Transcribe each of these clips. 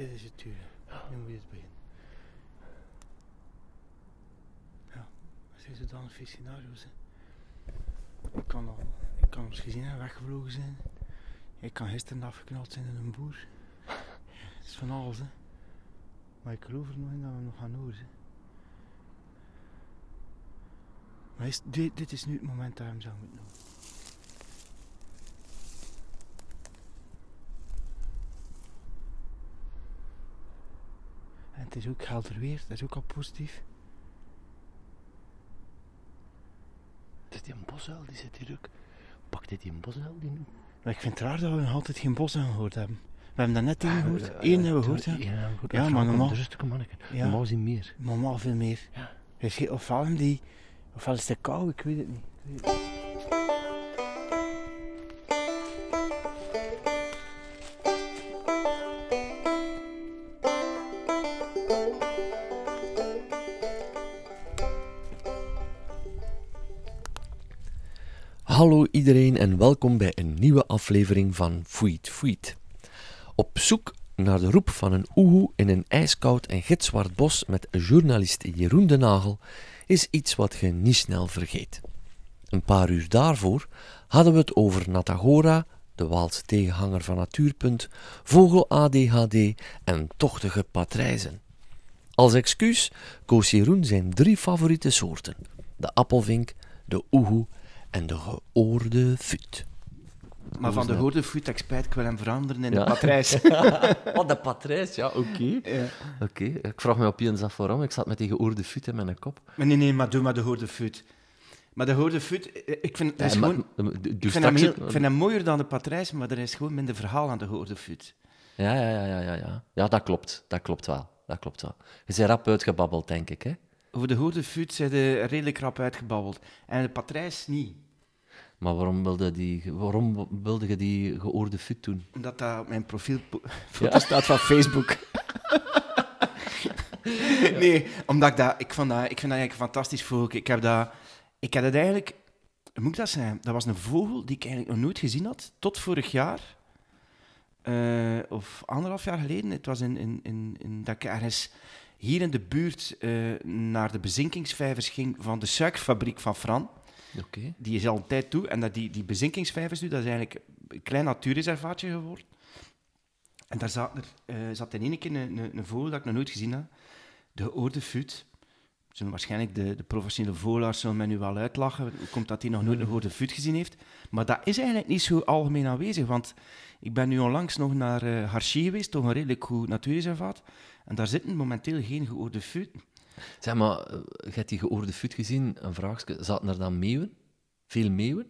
Dit is het ture. Nu moet je het beginnen. Ja, dat zijn zodanig veel scenario's. Ik kan al, ik kan ons gezien weggevlogen zijn. Ik kan gisteren afgeknald zijn in een boer. Het is van alles, hè. Maar ik geloof er nog in dat we hem nog gaan horen. Maar is, dit, dit is nu het moment dat we hem zou moeten doen. Het is ook helder weer, dat is ook al positief. Het is die een bosuil, die zit hier ook. Pak dit die een bosuil die nu? Maar ik vind het raar dat we nog altijd geen bos gehoord hebben. We hebben dat net één gehoord. Eén hebben we gehoord, ja. Ja, goed. Ja, maar normaal- Er is een manneke. Ja. Normaal zien meer. Normaal veel meer. Ja. Ofwel hem die, ofwel is het kou, ik weet het niet. Ik weet het niet. Iedereen en welkom bij een nieuwe aflevering van Fuit Fuit. Op zoek naar de roep van een oehoe in een ijskoud en gitzwart bos met journalist Jeroen de Nagel is iets wat je niet snel vergeet. Een paar uur daarvoor hadden we het over Natagora, de Waalse tegenhanger van Natuurpunt, vogel ADHD en tochtige patrijzen. Als excuus koos Jeroen zijn drie favoriete soorten: de appelvink, de oehoe en de geoorde fut. Maar van de hoorde food expert, ik wil hem veranderen in Ja. de patrijs. Oh, de patrijs, ja, oké. ja. Oké, ik vraag me opeens af waarom. Ik zat met die geoorde fut in mijn kop. Maar nee, nee, maar doe maar de hoorde food. Maar de hoorde food, eh, ik vind, dat is Ja, maar- gewoon, doe ik vind, hem heel, het- ik vind hem mooier dan de patrijs, maar er is gewoon minder verhaal aan de hoorde food. Ja, ja, ja, ja, ja, ja. Ja, dat klopt. Dat klopt wel. Dat klopt wel. Je bent rap uitgebabbeld, denk ik, hè? Over de hoorde food zijn de redelijk rap uitgebabbeld. En de patrijs niet. Maar waarom wilde, die, waarom wilde je die geoorde fut doen? Omdat dat op mijn profielfoto Ja. staat van Facebook. nee, omdat ik dat... Ik, vond dat, ik vind dat eigenlijk een fantastisch vogel. Ik heb dat... Ik heb dat eigenlijk... Hoe moet ik dat zijn? Dat was een vogel die ik eigenlijk nog nooit gezien had. Tot vorig jaar. Eh, of anderhalf jaar geleden. Het was in, in, in, in dat ik ergens hier in de buurt eh, naar de bezinkingsvijvers ging van de suikerfabriek van Fran. Die is al een tijd toe. En dat die, die bezinkingsvijvers nu, dat is eigenlijk een klein natuurreservaatje geworden. En daar zat, er, eh, zat in één keer een, een, een vogel dat ik nog nooit gezien had. De geoorde fut. Zullen waarschijnlijk de, de professionele vogelaars zullen mij nu wel uitlachen. Hoe komt dat hij nog nooit een geoorde fut gezien heeft? Maar dat is eigenlijk niet zo algemeen aanwezig. Want ik ben nu onlangs nog naar Harchie geweest, toch een redelijk goed natuurreservaat. En daar zitten momenteel geen geoorde fut. Zeg maar, eh, je hebt die geoorde fut gezien, een vraagje. Zaten er dan meeuwen? Veel meeuwen?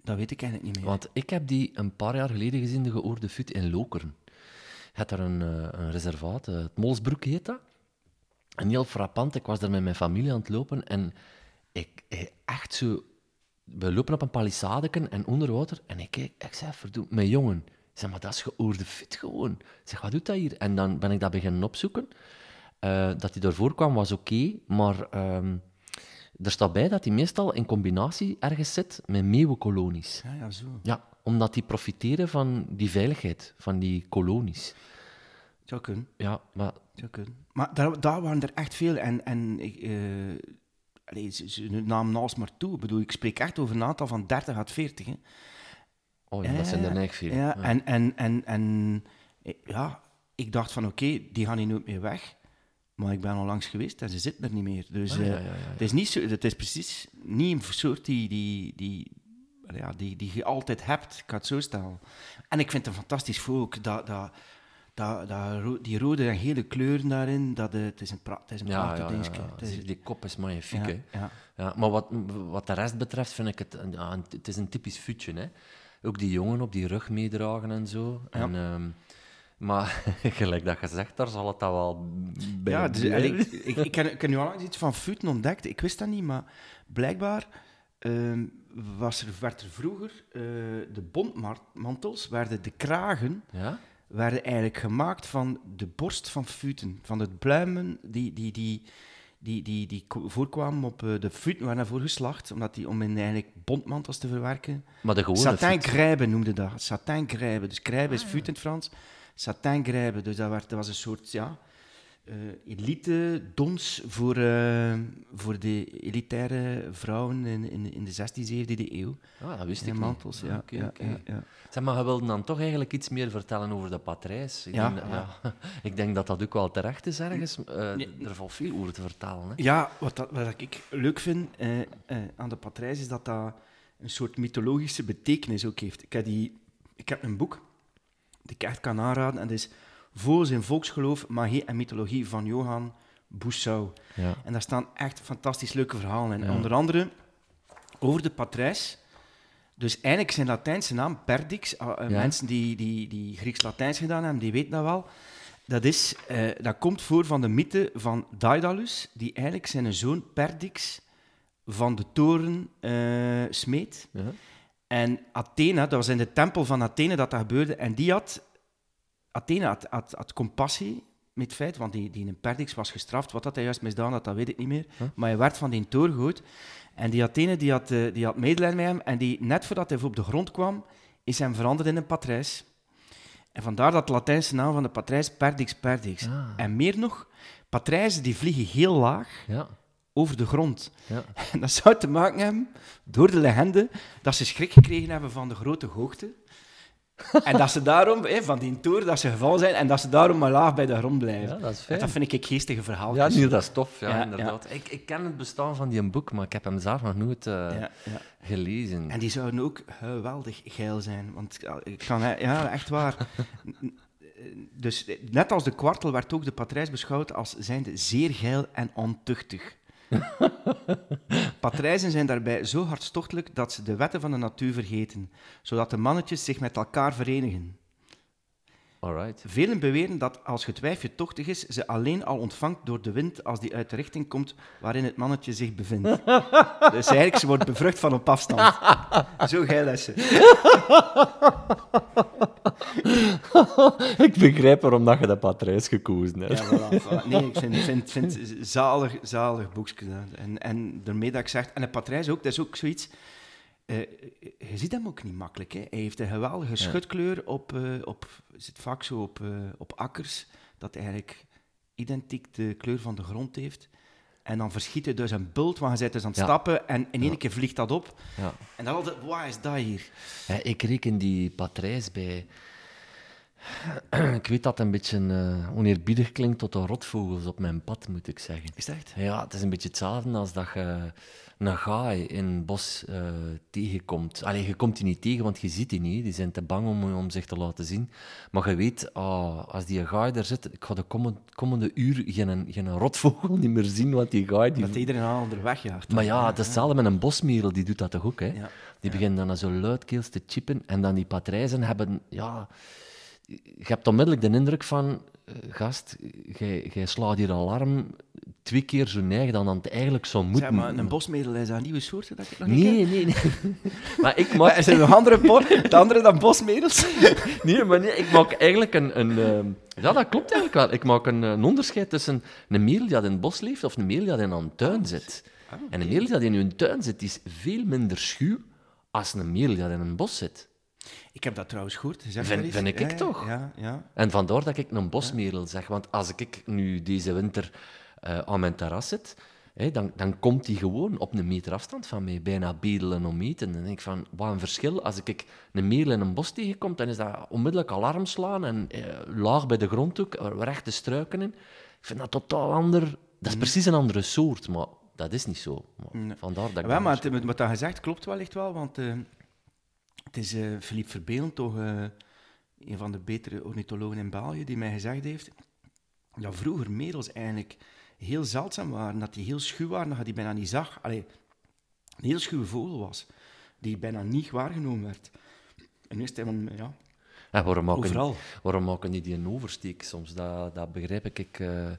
Dat weet ik eigenlijk niet meer. Want ik heb die een paar jaar geleden gezien, de geoorde fut in Lokeren. Je hebt daar een, eh, een reservaat, eh, het Molsbroek heet dat. En heel frappant, ik was daar met mijn familie aan het lopen en ik echt zo... We lopen op een palissadeken en onder water en ik kijk, ik zeg, verdoe, mijn jongen, zeg, maar dat is geoorde fut gewoon. Zeg, wat doet dat hier? En dan ben ik dat beginnen opzoeken. Eh, dat hij ervoor kwam was oké, maar ehm, er staat bij dat hij meestal in combinatie ergens zit met meeuwenkolonies. Ja, ja, zo. Ja, omdat die profiteren van die veiligheid, van die kolonies. Zou kunnen. Ja, maar Zou kunnen. Maar daar, daar waren er echt veel. En, en ik, eh, allee, ze, namen alles maar toe. Ik bedoel, ik spreek echt over een aantal van 30 à 40. Hè. Oh, ja, dat zijn er eigenlijk veel. Ja, En, en, en, en eh, ja, ik dacht van oké, die gaan hier nooit meer weg. Maar ik ben al langs geweest en ze zitten er niet meer. Dus Ah, eh, ja, ja, ja, ja. Het, is niet zo, het is precies niet een soort die, die, die, ja, die, die je altijd hebt. Ik kan het zo stellen. En ik vind het een fantastisch vogel. Dat, dat, dat, dat, die rode en gele kleuren daarin, dat, eh, het is een, pra het is een Ja, prachtig is- Die kop is magnifiek, hè. ja. Maar wat, wat de rest betreft vind ik het... een- het is een typisch futje, hè. Ook die jongen op die rug meedragen en zo. En, ehm, maar gelijk dat je zegt, daar zal het dan wel bij Ja, dus, allee, ik, ik, ken, ik heb nu al iets van futen ontdekt. Ik wist dat niet, maar blijkbaar ehm, was er, werd er vroeger eh, de bontmantels, werden de kragen, Ja? werden eigenlijk gemaakt van de borst van futen. Van het pluimen die, die, die, die, die, die voorkwamen op eh, de futen, waren daarvoor geslacht, omdat die, om in eigenlijk bontmantels te verwerken. Maar de gewone Satin noemde dat. Satin grijbe. Dus grijbe Ah, is fut in het Frans. satijngrijpen. Dus dat, werd, dat was een soort ja, elite dons voor, eh, voor de elitaire vrouwen in, in, in de 16e, 17e eeuw. Ah, dat wist In ik mantels, niet. ja. Oké, ja, oké. ja, ja. Zeg, maar je wilde dan toch eigenlijk iets meer vertellen over de patrijs. Ik, Ja. denk, dat- ja. ik denk dat dat ook wel terecht is ergens. Eh, Nee. Er valt veel over te vertellen. Hè? Ja, wat, dat, wat ik leuk vind eh, eh, aan de patrijs is dat dat een soort mythologische betekenis ook heeft. Ik heb, die, ik heb een boek die ik echt kan aanraden en dat is Vogels in volksgeloof, magie en mythologie van Johan Boussou. Ja. En daar staan echt fantastisch leuke verhalen in. Ja. Onder andere over de patrijs. Dus eigenlijk zijn Latijnse naam Perdix. Ah, eh, Ja. Mensen die, die, die Grieks-Latijns gedaan hebben, die weten dat wel. Dat, is, eh, dat komt voor van de mythe van Daedalus, die eigenlijk zijn zoon Perdix van de toren eh, smeet. Ja. En Athena, dat was in de tempel van Athene dat dat gebeurde, en die had, Athene had, had, had compassie met het feit, want die, die in Perdix was gestraft, wat dat hij juist misdaan had, dat weet ik niet meer, Huh? maar hij werd van die toren gegooid. En die Athene die had, eh, die had medelijden met hem, en die, net voordat hij op de grond kwam, is hem veranderd in een patrijs. En vandaar dat de Latijnse naam van de patrijs Perdix Perdix. Ah. En meer nog, patrijzen die vliegen heel laag Ja. over de grond. Ja. En dat zou te maken hebben, door de legende, dat ze schrik gekregen hebben van de grote hoogte. en dat ze daarom, hè, van die toer, dat ze gevallen zijn en dat ze daarom maar laag bij de grond blijven. ja, dat is En fijn. dat vind ik geestige verhaal. Ja, nee, dat is tof. Ja, Ja, inderdaad. Ik, ik ken het bestaan van die boek, maar ik heb hem zelf nog nooit eh, ja, ja. gelezen. En die zouden ook geweldig geil zijn. Want ja, ik kan, ja, echt waar. Dus eh, net als de kwartel werd ook de patrijs beschouwd als zijnde zeer geil en ontuchtig. Patrijzen zijn daarbij zo hartstochtelijk dat ze de wetten van de natuur vergeten, zodat de mannetjes zich met elkaar verenigen. Alright. Velen beweren dat als het wijfje tochtig is, ze alleen al ontvangt door de wind als die uit de richting komt waarin het mannetje zich bevindt. dus eigenlijk, ze wordt bevrucht van op afstand. Zo geil is ze. ik begrijp waarom dat je dat patrijs gekozen hebt. Ja, voilà, voilà. Nee, ik vind, vind, vind het een zalig, zalig boekje. En, en daarmee dat ik zeg... En de patrijs ook, dat is ook zoiets... eh, je ziet hem ook niet makkelijk. Hè. Hij heeft een geweldige schutkleur op... eh, op zit vaak zo op, eh, op akkers, dat eigenlijk identiek de kleur van de grond heeft. En dan verschiet hij dus een bult, want je bent dus aan het Ja. stappen en in één Ja. keer vliegt dat op. Ja. En dan altijd, wat is dat hier? Ik reken die patrijs bij... ik weet dat het een beetje eh, oneerbiedig klinkt tot de rotvogels op mijn pad, moet ik zeggen. Is dat echt? Ja, het is een beetje hetzelfde als dat je een gaai in het bos eh, tegenkomt. Allee, je komt die niet tegen, want je ziet die niet. Die zijn te bang om, om zich te laten zien. Maar je weet, ah, als die gaai daar zit, ik ga de komende, komende uur geen, geen rotvogel niet meer zien, want die gaai... Die... Dat iedereen een ander wegjaagt. Maar ja, het is hetzelfde met een bosmerel, die doet dat toch ook, hè? Ja. Die beginnen dan zo luidkeels te chippen en dan die patrijzen hebben, ja... Je hebt onmiddellijk de indruk van, gast, jij slaat hier alarm twee keer zo neig dan dan het eigenlijk zou moeten. Zeg maar, een bosmedel is dat een nieuwe soort dat ik nog niet ken? Nee, nee, nee. maar ik Maar er maak, zijn nog andere, de andere dan bosmedels? nee, maar nee, ik maak eigenlijk een... een ehm, ja, dat klopt eigenlijk wel. Ik maak een, een onderscheid tussen een merel die in het bos leeft of een merel die in een tuin zit. En een merel die in een tuin zit, is veel minder schuw als een merel die in een bos zit. Ik heb dat trouwens gehoord. Zeg Vind- maar vind ik ja, toch? Ja, ja. En vandaar dat ik een bosmerel zeg. Want als ik nu deze winter eh, aan mijn terras zit, dan, dan komt die gewoon op een meter afstand van mij, bijna bedelen om eten. En dan denk ik van, wat een verschil. Als ik een merel in een bos tegenkom, dan is dat onmiddellijk alarm slaan en eh, laag bij de grond ook, er rechte struiken in. Ik vind dat totaal ander. Dat is precies een andere soort, maar dat is niet zo. Maar Nee. Vandaar dat ik Ja, maar wat dat gezegd klopt wellicht wel, want eh, het is eh Philippe Verbeelen, toch eh, een van de betere ornithologen in België, die mij gezegd heeft dat vroeger merels eigenlijk heel zeldzaam waren, dat die heel schuw waren, dat je die bijna niet zag. Allee, een heel schuwe vogel was, die bijna niet waargenomen werd. En nu is het helemaal, ja, waarom maken, overal. waarom maken die die een oversteek soms? Dat, dat begrijp ik. Ik, eh,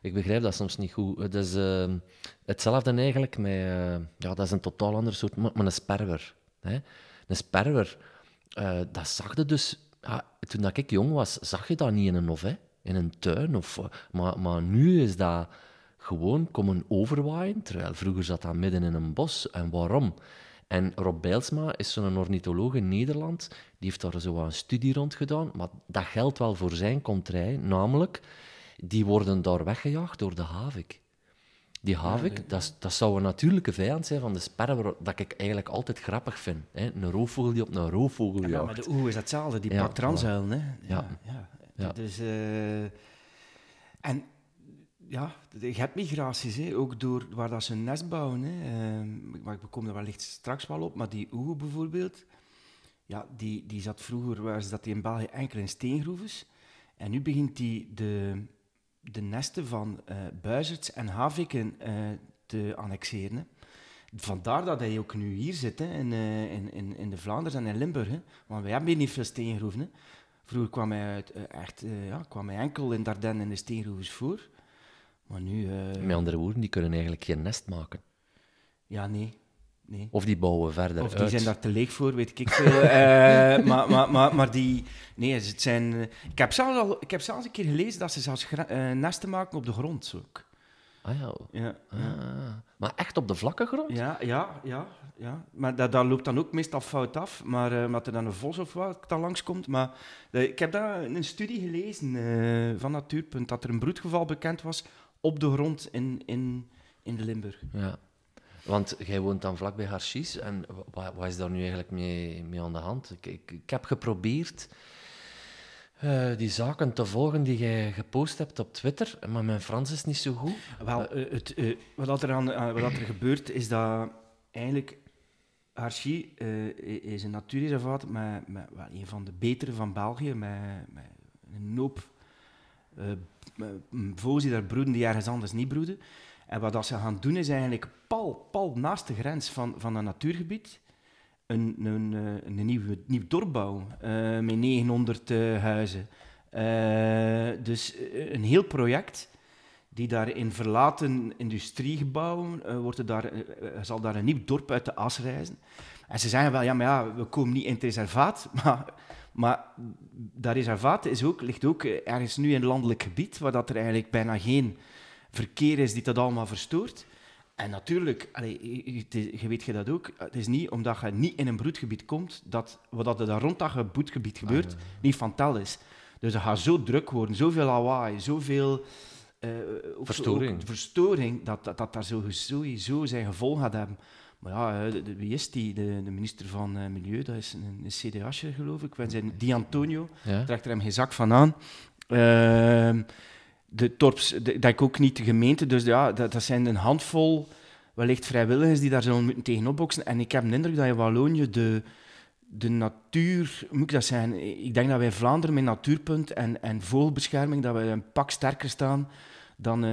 ik begrijp dat soms niet goed. Het is hetzelfde eigenlijk met... ja, dat is een totaal ander soort... Maar een sperwer. Hè? Een sperwer, eh, dat zag je dus... Toen dat ik jong was, zag je dat niet in een hof, hè? in een tuin. Of, maar, maar nu is dat gewoon komen overwaaien, terwijl vroeger zat dat midden in een bos. En waarom? En Rob Bijlsma is zo'n ornitholoog in Nederland. Die heeft daar zo een studie rond gedaan. Maar dat geldt wel voor zijn contrij. Namelijk, die worden daar weggejaagd door de havik. Die havik, dat, is- dat zou een natuurlijke vijand zijn van de sperwer, dat ik eigenlijk altijd grappig vind. Hè? Een roofvogel die op een roofvogel Ja, maar de oeh is hetzelfde, die Ja, pakt transuilen. Hè. Ja. ja. Ja. Dus, eh, en ja, je hebt migraties, hè, ook door waar dat ze een nest bouwen. Hè. Ehm, maar ik kom er wellicht straks wel op, maar die oeh bijvoorbeeld, ja, die, die zat vroeger, was dat die in België enkel in steengroeves. En nu begint die de, de nesten van eh buizerds en haviken eh, te annexeren. Hè. Vandaar dat hij ook nu hier zit, hè, in, eh, in, in, in de Vlaanderen en in Limburg. Hè. Want wij hebben hier niet veel steengroeven. Hè. Vroeger kwam hij, uit, echt, ja, kwam hij enkel in Dardenne in de steengroeves voor. Maar nu... Met andere woorden, die kunnen eigenlijk geen nest maken. Ja, nee. Nee. Of die bouwen verder Of die uit. zijn daar te leeg voor, weet ik veel. Eh, maar, maar, maar, maar die... Nee, het zijn... eh, ik, heb zelfs al, ik heb zelfs een keer gelezen dat ze zelfs eh, nesten maken op de grond. Ook. Ah ja. Ja, Ah. Maar echt op de vlakke grond? ja, ja, ja, ja. Maar dat, dat loopt dan ook meestal fout af. Maar omdat er dan een vos of wat dan langskomt. Maar ik heb daar in een studie gelezen van Natuurpunt, dat er een broedgeval bekend was op de grond in, in, in de Limburg. Ja. Want jij woont dan vlakbij Harchies. En wat, wat is daar nu eigenlijk mee, mee aan de hand? Ik, ik, ik heb geprobeerd eh, die zaken te volgen die jij gepost hebt op Twitter, maar mijn Frans is niet zo goed. Wel, eh, het, eh, wat, dat er aan, wat er gebeurt, is dat eigenlijk Archie is een natuurreservaat met, met wel, een van de betere van België, met, met een hoop vogels die daar broeden die ergens anders niet broeden. En wat ze gaan doen is eigenlijk pal, pal naast de grens van, van een natuurgebied een, een, eh, een nieuw, nieuw dorp bouwen eh, met 900 eh, huizen. Dus een heel project die daar in verlaten industriegebouwen wordt er daar, zal daar een nieuw dorp uit de as reizen. En ze zeggen wel, ja, maar ja, we komen niet in het reservaat, maar, maar dat reservaat is ook, ligt ook ergens nu in landelijk gebied, waar dat er eigenlijk bijna geen verkeer is die dat allemaal verstoort. En natuurlijk, allee, je- weet je dat ook, het is niet omdat je niet in een broedgebied komt, dat wat er daar rond dat broedgebied gebeurt, niet van tel is. Dus het gaat zo druk worden, zoveel lawaai, zoveel... ook- Verstoring. verstoring, dat, dat, dat daar zo, sowieso zijn gevolg gaat hebben. Maar ja, eh, de, de- wie is die? De, de minister van eh, Milieu, dat is een, een CDA'sje, geloof ik. We zijn Di Antonio, Ja? trekt er hem geen zak van aan. Ehm, de torps, dat ik ook niet de gemeente, dus ja, dat, dat zijn een handvol wellicht vrijwilligers die daar zullen moeten tegenop boksen. En ik heb de indruk dat in Wallonië de, de natuur, moet ik dat zijn? Ik denk dat wij Vlaanderen met Natuurpunt en, en vogelbescherming, dat we een pak sterker staan dan, eh,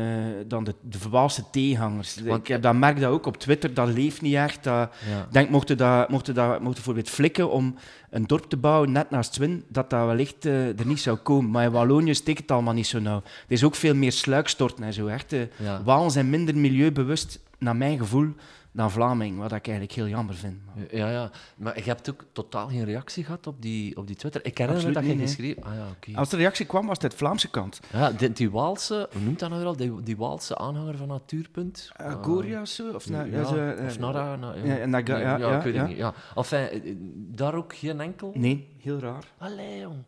dan de, de Waalse tegenhangers. Want- ik heb dat merk dat ook op Twitter, dat leeft niet echt. Dat, Ja. denk, mochten dat, mochten dat mochten bijvoorbeeld flikken om een dorp te bouwen net naast Twin, dat dat wellicht eh, er niet zou komen. Maar in Wallonië steekt het allemaal niet zo nauw. Er is ook veel meer sluikstorten en zo. Echt, eh, Ja. Walen zijn minder milieubewust, naar mijn gevoel, dan Vlaming. Wat ik eigenlijk heel jammer vind. Ja, ja, maar je hebt ook totaal geen reactie gehad op die, op die Twitter. Ik herinner me dat je niet, geschreven... Ah ja. Als de reactie kwam, was het Vlaamse kant. Ja, die, die Waalse, hoe noemt dat nou weer al? Die, die Waalse aanhanger van Natuurpunt? Uh, Goria of zo? Of, na- ja, of Nara. na- ja, Nee, ja, ja, ik weet ja. het niet. Ja. Enfin, daar ook geen enkel... Nee, heel raar. Allee, jong.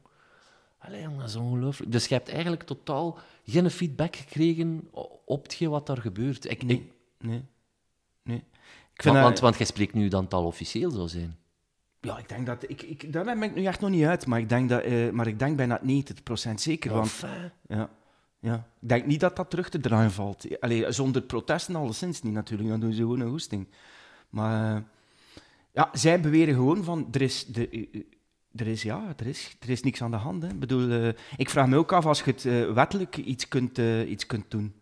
Allee, jong, dat is ongelooflijk. Dus je hebt eigenlijk totaal geen feedback gekregen op hetgeen wat daar gebeurt. Ik, ik, Nee, nee. Ik want, vind want, dat- want jij spreekt nu dan al officieel zou zijn. Ja, ik denk dat... Ik, ik, daar ben ik nu echt nog niet uit, maar ik denk, dat, eh, maar ik denk bijna 90% zeker. Want, Enfin, ja, ja. Ik denk niet dat dat terug te draaien valt. Allee, zonder protesten alleszins niet natuurlijk, dan doen ze gewoon een hoesting. Maar eh, ja, zij beweren gewoon van, er is... De, eh, er is, ja, er is, er is niks aan de hand. Hè. Ik, bedoel, ik vraag me ook af als je het wettelijk iets kunt, iets kunt doen.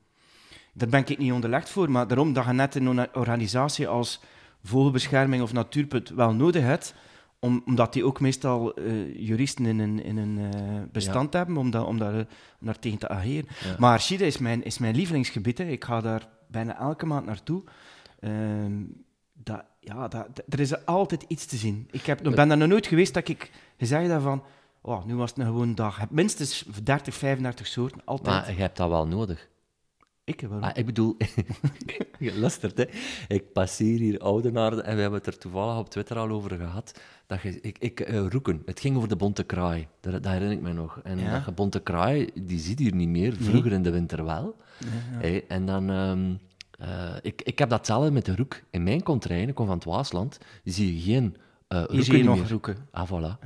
Daar ben ik niet onderlegd voor, maar daarom dat je net een organisatie als Vogelbescherming of Natuurpunt wel nodig hebt, om, omdat die ook meestal eh, juristen in een, in eh, bestand hebben om, dat, om, daar, eh, om daar tegen te ageren. Ja. Maar Archide is mijn, is mijn lievelingsgebied. Hè. Ik ga daar bijna elke maand naartoe. Ehm, dat, ja, dat, er is altijd iets te zien. Ik heb, ben daar nog nooit geweest dat ik gezegd heb van... Oh, nu was het een gewone dag. Minstens 30, 35 soorten, altijd. maar je hebt dat wel nodig. Ik wel. Ah, ik bedoel, je luistert, hè. Ik passeer hier Oudenaarde en we hebben het er toevallig op Twitter al over gehad. Dat je, ik, ik, eh, roeken, het ging over de bonte kraai, dat, dat herinner ik me nog. En Ja. dat je bonte kraai, die ziet hier niet meer, vroeger in de winter wel. Hè, en dan, ehm, eh, ik, ik heb datzelfde met de roek. In mijn contrain, ik kom van het Waasland, zie je geen eh roeken Hier zie je nog meer. roeken. Ah, voilà.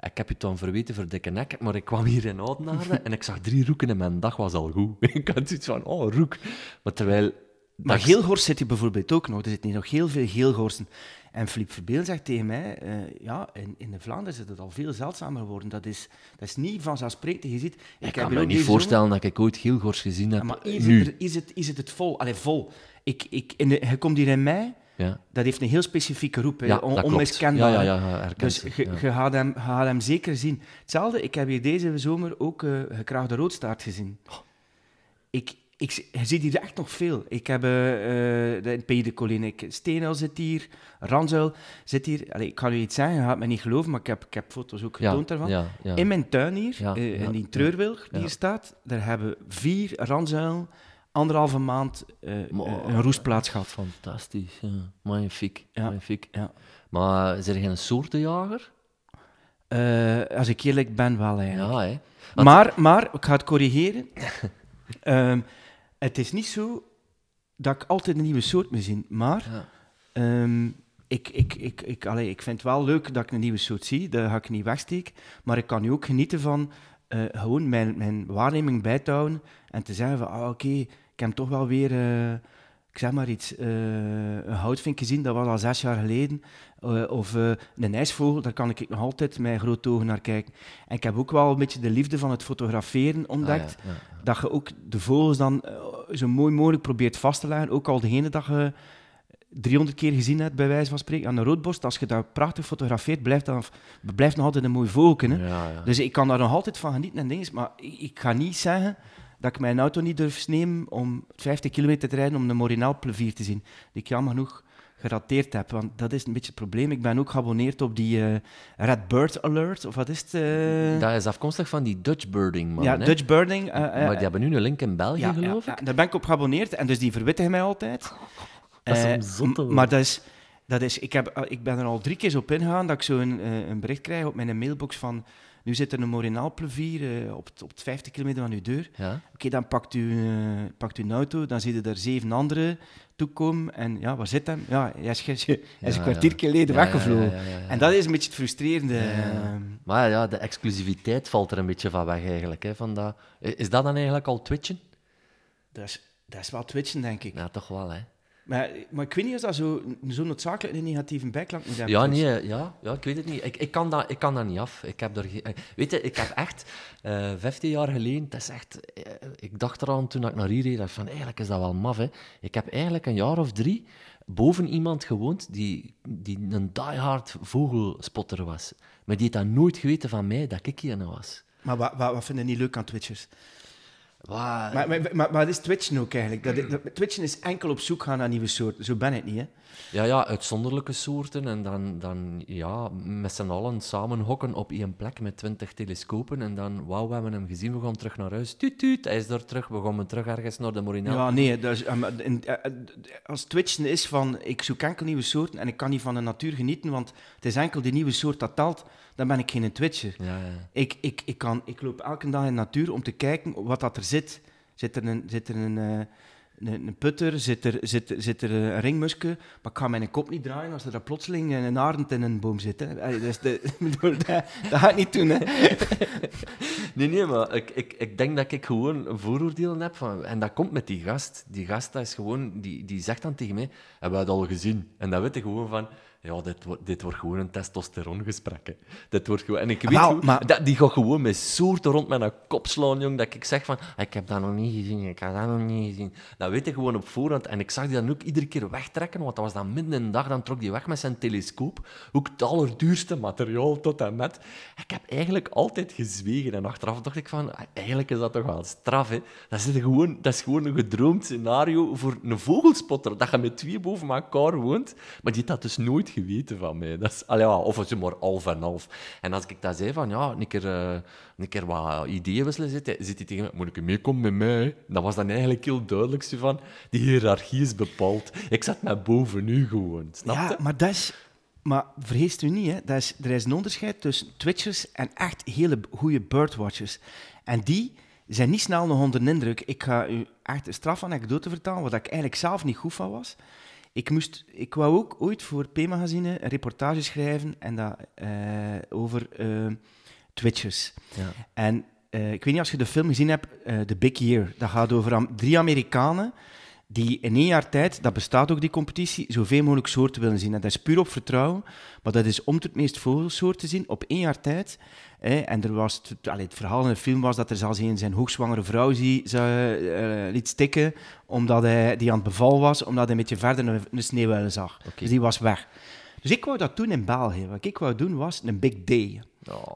Ik heb je dan verweten voor dikke nek, maar ik kwam hier in Oudenaarde en ik zag drie roeken en mijn dag was al goed. ik had zoiets van, oh, roek. Maar terwijl... Maar geelgors zit hier bijvoorbeeld ook nog. Er zitten hier nog heel veel geelgorsen. En Philippe Verbeel zegt tegen mij, eh, ja, in, in de Vlaanderen is het al veel zeldzamer geworden. Dat is, dat is niet vanzelfsprekend. Je ziet, Ik kan me niet voorstellen dat ik ooit geelgors gezien heb. Maar hier, nu. er, hier, zit, hier zit het vol. Allee, vol. Ik, ik, in de, je komt hier in mei, Ja, dat heeft een heel specifieke roep. ja on- onmiskenbaar. Ja, ja, ja, Dus je, gaat, hem, gaat hem zeker zien. Hetzelfde, ik heb hier deze zomer ook gekraagde roodstaart gezien. Ik, ik, je ziet hier echt nog veel. Ik heb eh, de Pays de Steenel zit hier, Ranzuil zit hier. Allee, ik ga u iets zeggen, je gaat me niet geloven, maar ik heb, ik heb foto's ook getoond daarvan. Ja, ja. In mijn tuin hier, in die treurwilg die hier staat, daar hebben vier Ranzuil anderhalve maand eh, Maar- eh, een roestplaats gehad. Fantastisch, ja. Magnifiek, Ja, magnifiek. ja. Maar zijn je een soortenjager? Eh, als ik eerlijk ben, wel eigenlijk. Ja, hè. Want- Maar, maar, ik ga het corrigeren. Ehm, het is niet zo dat ik altijd een nieuwe soort moet zien. Maar Ja. ehm, ik, ik, ik, ik, allee, ik vind het wel leuk dat ik een nieuwe soort zie. Dat ga ik niet wegsteken. Maar ik kan nu ook genieten van eh, gewoon mijn, mijn waarneming bij te houden. En te zeggen van, ah, oké, ik heb toch wel weer... eh, ik zeg maar iets, eh, een houtvink gezien, dat was al zes jaar geleden. Eh, of een ijsvogel, daar kan ik nog altijd met grote ogen naar kijken. En ik heb ook wel een beetje de liefde van het fotograferen ontdekt. Ah, ja, ja. Dat je ook de vogels dan zo mooi mogelijk probeert vast te leggen. Ook al degene dat je 300 keer gezien hebt, bij wijze van spreken, aan de roodborst. Als je dat prachtig fotografeert, blijft dat blijft nog altijd een mooi vogelken. hè. Ja, ja. Dus ik kan daar nog altijd van genieten en dingen. Maar ik, ik ga niet zeggen dat ik mijn auto niet durf nemen om 50 kilometer te rijden om de Morinel plevier te zien. Die ik jammer genoeg gerateerd heb. Want dat is een beetje het probleem. Ik ben ook geabonneerd op die eh, Red Bird Alert. Of wat is het? eh? Dat is afkomstig van die Dutch birding, man. ja, hè. Dutch Birding. eh, maar die hebben nu een link in België, ja, geloof ja, ik. ja, daar ben ik op geabonneerd en dus die verwittigen mij altijd. Dat is om zot te m- worden. maar dat is, dat is, ik, heb, ik ben er al drie keer op ingegaan dat ik zo een, een bericht krijg op mijn mailbox van nu zit er een Morinaalplevier eh, op, op het 50 kilometer van uw deur. Ja. Oké, dan pakt u, eh, pakt u een auto, dan zie je er zeven anderen toekomen en ja, waar zit hem? Ja, hij is, hij is Ja, een kwartier geleden Ja, weggevlogen. En dat is een beetje het frustrerende. Eh, Maar ja, de exclusiviteit valt er een beetje van weg eigenlijk. Hè, van dat... Is dat dan eigenlijk al twitchen? dat, is, dat is wel twitchen, denk ik. Ja, toch wel, hè. Maar, maar ik weet niet of dat zo, zo noodzakelijk een negatieve bijklank moet hebben. Ja, nee, ja, ja, ik weet het niet. Ik, ik, kan, dat, ik kan dat niet af. Ik heb er geen- eh, weet je, ik heb echt, eh 15 jaar geleden, het is echt, eh, ik dacht eraan toen ik naar hier reed, van, eigenlijk is dat wel maf, hè. Ik heb eigenlijk een jaar of drie boven iemand gewoond die, die een diehard vogelspotter was. Maar die had dat nooit geweten van mij, dat ik hier nou was. Maar wat, wat, wat vind je niet leuk aan Twitchers? Maar, maar, maar, is Twitchen ook eigenlijk? Dat, dat- Twitchen is enkel op zoek gaan naar nieuwe soorten. Zo ben ik niet, hè? Ja, ja, uitzonderlijke soorten. En dan, dan ja, met z'n allen samen hokken op één plek met twintig telescopen. En dan, wauw, we hebben hem gezien, we gaan terug naar huis. Tuut, tuut, hij is daar terug. We gaan terug ergens naar de Morinel. Ja, nee. Um, in- eh, eh, als Twitchen is van, ik zoek enkel nieuwe soorten en ik kan niet van de natuur genieten, want het is enkel die nieuwe soort dat telt, dan ben ik geen Twitcher. Ja, ja. Ik, ik, ik, kan, ik loop elke dag in de natuur om te kijken wat dat er zit. Zit er een, zit er een, eh, een, putter, zit er, zit, zit er een ringmuske, maar ik ga mijn kop niet draaien als er daar plotseling een arend in een boom zit. Hè. Dat, de, dat, dat ga ik niet doen. Hè. Nee, nee, maar ik, ik, ik denk dat ik gewoon een vooroordeel heb. Van, en dat komt met die gast. Die gast dat is gewoon, die, die zegt dan tegen mij, hebben we het al gezien? En dan weet ik gewoon van, ja, dit, wordt dit wordt gewoon een testosterongesprek. hè. Dit wordt gewoon... En ik weet hoe- maar- dat, die gaat gewoon met soorten rond met een kop slaan, jong, dat ik zeg van, "Ah, ik heb dat nog niet gezien, ik heb dat nog niet gezien. Dat weet ik gewoon op voorhand. En ik zag die dan ook iedere keer wegtrekken, want dat was dan midden in de dag, dan trok die weg met zijn telescoop. Ook het allerduurste materiaal tot en met. Ik heb eigenlijk altijd gezwegen. En achteraf dacht ik van, eigenlijk is dat toch wel straf, hè. Dat is gewoon, dat is gewoon een gedroomd scenario voor een vogelspotter. Dat je met twee boven elkaar woont, maar die dat dus nooit geweten van mij. Dat is, allee, ja, of het is maar half en half. En als ik dat zei van, ja, een keer, eh, een keer wat ideeën wisselen, zit hij, zit hij tegen mij, moet ik meekomen met mij? Dat was dan eigenlijk heel duidelijk zo van, die hiërarchie is bepaald. Ik zat mij boven u gewoon, snap je? Ja, maar dat is... Maar vergeet u niet, hè, dat is, er is een onderscheid tussen twitchers en echt hele goede birdwatchers. En die zijn niet snel nog onder de indruk. Ik ga u echt een strafanekdote vertellen, waar ik eigenlijk zelf niet goed van was. Ik, moest, ik wou ook ooit voor P-magazine een reportage schrijven en dat, eh, over eh, twitchers. Ja. En eh, ik weet niet als je de film gezien hebt, The Big Year. Dat gaat over am- drie Amerikanen die in één jaar tijd, dat bestaat ook die competitie, zoveel mogelijk soorten willen zien. En dat is puur op vertrouwen, maar dat is om het meest vogelsoorten te zien op één jaar tijd. Hè. En er was, het, allee, het verhaal in de film was dat er zelfs een zijn hoogzwangere vrouw zie, ze, eh, liet stikken, omdat hij, die aan het beval was, omdat hij een beetje verder een, een sneeuwuil zag. Dus die was weg. Dus ik wou dat doen in België. Wat ik wou doen was een big day.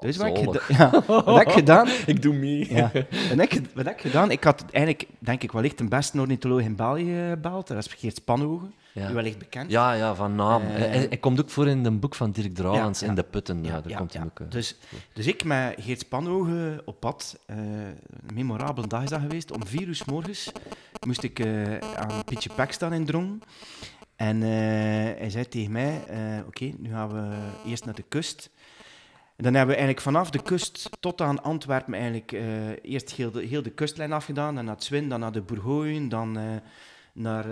Dus wat ik, ja, wat ik gedaan? Ik doe mee. Ja. Wat, heb ik, wat heb ik gedaan? Ik had eigenlijk, denk ik, wellicht de beste ornitholoog in België gebeld. Dat is Geert Spanhogen. Ja. Die wellicht bekend. Ja, ja, van naam. Eh, hij, komt ook voor in een boek van Dirk Ja, ja. in De Putten. Ja, daar komt hij ook... eh, Dus, dus ik met Geert Spanhogen op pad. eh, een memorabele dag is dat geweest. Om vier uur s morgens moest ik aan Pietje Pek staan in Drong. En eh, hij zei tegen mij, eh, oké, nu gaan we eerst naar de kust. En dan hebben we eigenlijk vanaf de kust tot aan Antwerpen eigenlijk eh, eerst heel de, heel de kustlijn afgedaan. Dan naar het Zwin, dan naar de Bourgogne, dan naar,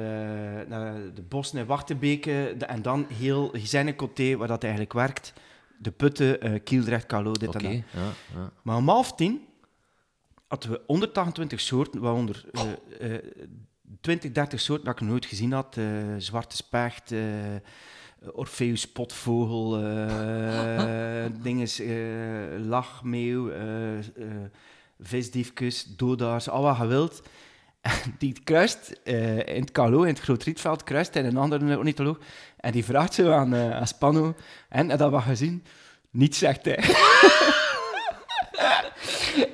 naar de bossen en Wachtenbeke. de- en dan heel Gizennecoté, waar dat eigenlijk werkt. De Putten, Kieldrecht, Calo, dit en dat. ja, ja. Maar om half tien hadden we 128 soorten, waaronder eh, 20, 30 soorten dat ik nooit gezien had. Eh, zwarte specht, eh Orpheus potvogel, eh dinges, eh, lachmeeuw, visdiefjes, dodaars, al wat gewild. En die kruist in het Calo, in het Groot Rietveld, kruist in een andere ornitholoog. En die vraagt zo aan, aan Spanno, en heb dat wat gezien? Niets, zegt hij.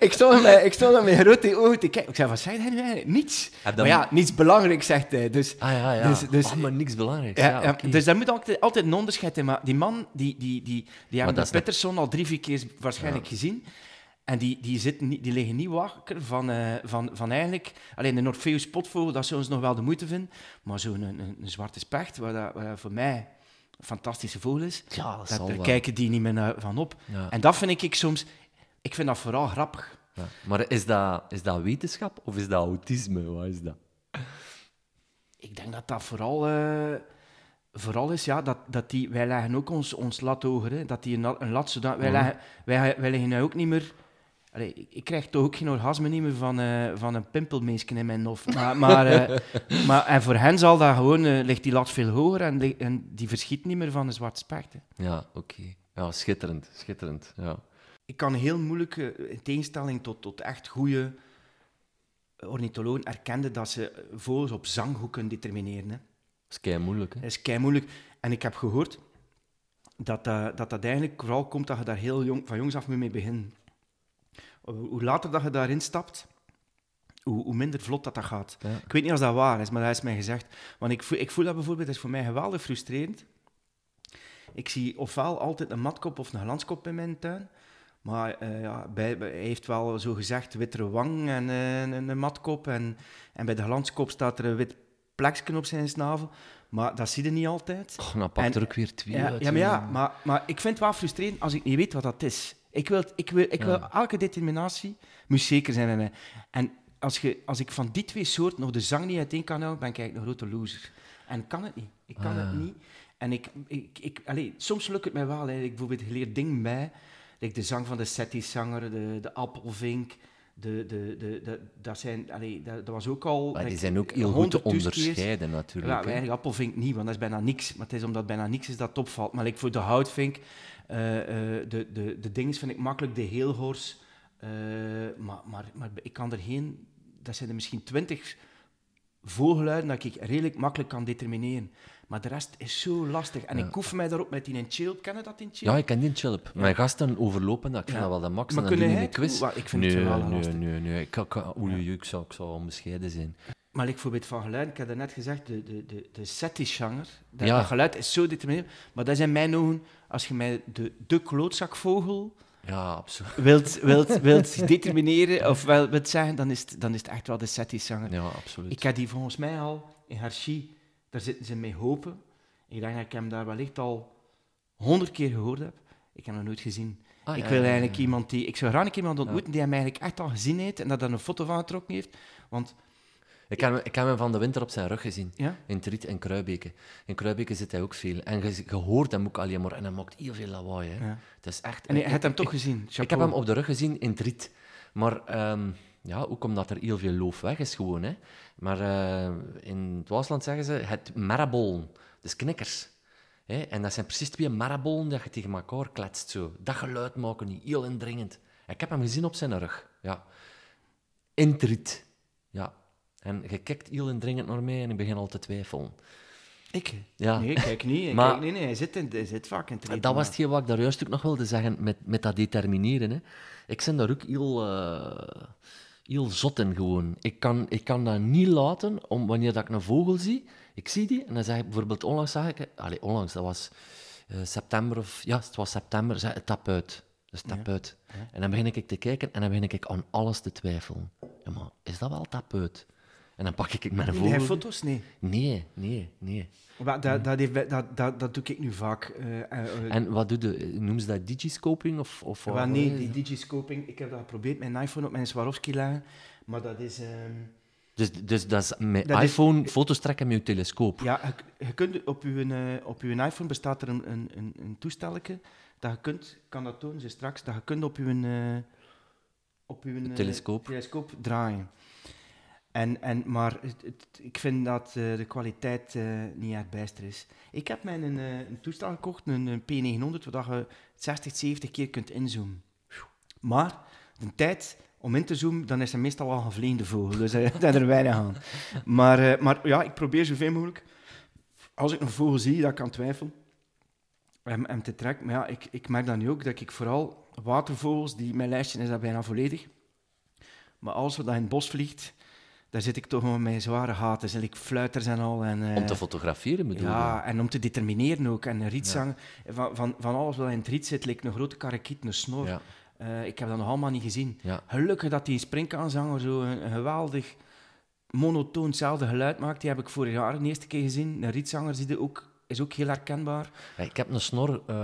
ik stond met, ik stond met grote ogen te kijken. Ik zei, wat zei hij nu eigenlijk? Niets. Maar ja, niets belangrijk, zegt hij. Dus, Ah ja, ja. Dus- dus- oh, maar niks belangrijks. ja, Ja, dus daar moet altijd, altijd een onderscheid in. Maar die man, die, die, die, die hebben dat de Peterson al drie, vier keer waarschijnlijk gezien. En die, die, zitten die liggen niet wakker van, eh, van, van eigenlijk... Alleen een Orpheus potvogel, dat zullen ze nog wel de moeite vinden. Maar zo'n een, een, een zwarte specht, waar dat, waar dat voor mij een fantastische vogel is, Ja, dat daar, kijken die niet meer naar- van op. Ja. En dat vind ik soms... Ik vind dat vooral grappig. Ja. Maar is dat, is dat wetenschap of is dat autisme? Wat is dat? Ik denk dat dat vooral, eh, vooral is, ja, dat, dat die, wij leggen ook ons, ons lat hoger. Hè, dat die een, een lat zodat wij, Mhm. leggen, wij, wij leggen nou ook niet meer. Allee, ik, ik krijg toch ook geen orgasme niet meer van, eh, van een pimpelmeesje in mijn hof. Maar, maar, eh, maar, en voor hen zal dat gewoon, ligt die lat veel hoger en, en die verschiet niet meer van een zwart specht. hè. Ja, oké. Ja, schitterend, schitterend. Ja. Ik kan heel moeilijk, eh, in tegenstelling tot, tot echt goede ornithologen, erkennen dat ze eh, vogels op zang goed kunnen determineren. Hè. Dat is kei moeilijk, hè? Dat is kei moeilijk. En ik heb gehoord dat, eh, dat dat eigenlijk vooral komt dat je daar heel jong, van jongs af mee beginnen. Hoe hoe later dat je daarin stapt, hoe, hoe minder vlot dat, dat gaat. Ja. Ik weet niet of dat waar is, maar dat is mij gezegd. Want ik voel, ik voel dat bijvoorbeeld, dat is voor mij geweldig frustrerend. Ik zie ofwel altijd een matkop of een glanskop in mijn tuin. Maar eh, ja, bij, hij heeft wel zo gezegd wittere wang en eh, een, een matkop. En, en bij de glanskop staat er een wit plekje op zijn snavel. Maar dat zie je niet altijd. Och, dan pakt En- er ook weer twee Ja, uit. ja, maar, ja maar, maar ik vind het wel frustrerend als ik niet weet wat dat is. Ik wil, ik wil, ik wil Ja. elke determinatie moet zeker zijn. En, en als, je, als ik van die twee soorten nog de zang niet uiteen kan houden, ben ik eigenlijk een grote loser. En ik kan het niet. Ik kan Ah. het niet. En ik, ik, ik, allee, soms lukt het mij wel. Hè. Ik bijvoorbeeld geleerd dingen bij. Like de zang van de Setti-zanger, de, de appelvink. De, de, de, de, dat, zijn, allee, dat, dat was ook al... Maar die like, zijn ook heel goed te keer- onderscheiden, ja, natuurlijk. hè. eigenlijk appelvink niet, want dat is bijna niks. Maar het is omdat bijna niks is dat opvalt. Maar like voor de houtvink, eh, eh, de, de, de dingen vind ik makkelijk, de heelhors. eh, maar, maar, maar ik kan er geen... Dat zijn er misschien twintig vogelluiden dat ik redelijk makkelijk kan determineren. Maar de rest is zo lastig. En ik oefen mij daarop met die in chill. Ken je dat in chill? Ja, ik ken die chilp. Mijn gasten overlopen dat. Ik vind Ja. dat wel de max. Maar kunnen hij quiz. ik vind nee, het wel nee, nee, nee. Ik, ik, oei, oei, ik, zou, ik zou onbescheiden zijn. Maar ik voorbeeld van geluid, ik heb net gezegd, de, de, de, de dat, Ja. dat geluid is zo determinerend. Maar dat is in mijn ogen, als je mij de, de klootzakvogel Ja, absoluut. wilt, wilt, wilt determineren, of wel wilt zeggen, dan is het, dan is het echt wel de set-zanger. Ja, absoluut. Ik heb die volgens mij al in Hershey, daar zitten ze mee hopen. Ik denk dat ik hem daar wellicht al honderd keer gehoord heb. Ik heb hem nog nooit gezien. Ah, ik wil ja, eigenlijk ja. iemand die... Ik zou graag iemand ontmoeten die hem eigenlijk echt al gezien heeft en dat daar een foto van getrokken heeft. Want, Ik heb, hem- ik heb hem van de winter op zijn rug gezien. ja, In Triet en Kruibeke. In Kruibeke zit hij ook veel. En je, je hoort hem ook alleen maar. En hij maakt heel veel lawaai. Hè. ja. Het is echt... En je ik- hebt hem toch ik- gezien? Ik heb hem op de rug gezien in Triet. Maar ehm, ja, ook omdat er heel veel loof weg is gewoon. Hè. Maar eh, in het Waasland zeggen ze het marabollen. Dus knikkers. Hè. En dat zijn precies twee marabollen dat je tegen elkaar kletst. Zo. Dat geluid maken die heel indringend. Ik heb hem gezien op zijn rug. Ja. In Triet. Ja. En je kijkt heel indringend naar mij en ik begin al te twijfelen. Ik? Ja. Nee, kijk niet. Maar- kijk, nee, nee, hij zit, in, hij zit vaak in het. Dat was hetgeen wat ik daar juist ook nog wilde zeggen met, met dat determineren. Hè. Ik ben daar ook heel, eh, heel zot in gewoon. Ik kan, ik kan dat niet laten om wanneer dat ik een vogel zie. Ik zie die en dan zeg ik bijvoorbeeld onlangs zag ik... Allee, onlangs, dat was eh, september of... Ja, het was september. Zeg, het tap uit. Dus tap uit. En dan begin ik te kijken en dan begin ik aan alles te twijfelen. Ja, maar is dat wel tap uit? En dan pak ik mijn Neem jij vogel... foto's? Nee. Nee, nee, nee. Maar dat, dat, heeft, dat, dat, dat doe ik nu vaak. eh, eh, En wat doe je? Noemen ze dat digiscoping? Of, of nee, die digiscoping, ik heb dat geprobeerd, mijn iPhone op mijn Swarovski leggen, maar dat is... ehm, Dus, dus dat is met Dat is- iPhone foto's trekken met je telescoop. ja, je, je kunt op je, eh, op uw iPhone bestaat er een, een, een, een toestelletje dat je kunt, kan dat tonen ze straks, dat je kunt op je, op uw eh, telescoop. telescoop draaien. En, en, maar ik vind dat eh, de kwaliteit eh, niet echt bijster is. Ik heb mij een, eh, een toestel gekocht, een, een P900, waar je 60, 70 keer kunt inzoomen. Maar de tijd om in te zoomen, dan is hij meestal al een gevleende vogel. Dus eh, dat er weinig aan. Maar, maar ja, ik probeer zoveel mogelijk. Als ik een vogel zie dat kan twijfelen, hem, hem te trekken. Maar ja, ik, ik merk dan nu ook dat ik vooral watervogels, die, mijn lijstje is dat bijna volledig. Maar alles wat dat in het bos vliegt, daar zit ik toch met zware haten. Zijn ik fluiters en al. En, eh, Om te fotograferen bedoel ja, en om te determineren ook. En een rietzang, van, van, van alles wat in het riet zit, lijkt een grote karakiet, een snor. Ja, Eh, ik heb dat nog allemaal niet gezien. ja. Gelukkig dat die springkaanzanger zo een, een geweldig monotoon hetzelfde geluid maakt. Die heb ik vorig jaar de eerste keer gezien. Een rietzanger zie je ook, is ook heel herkenbaar. Ja, Ik heb een snor eh,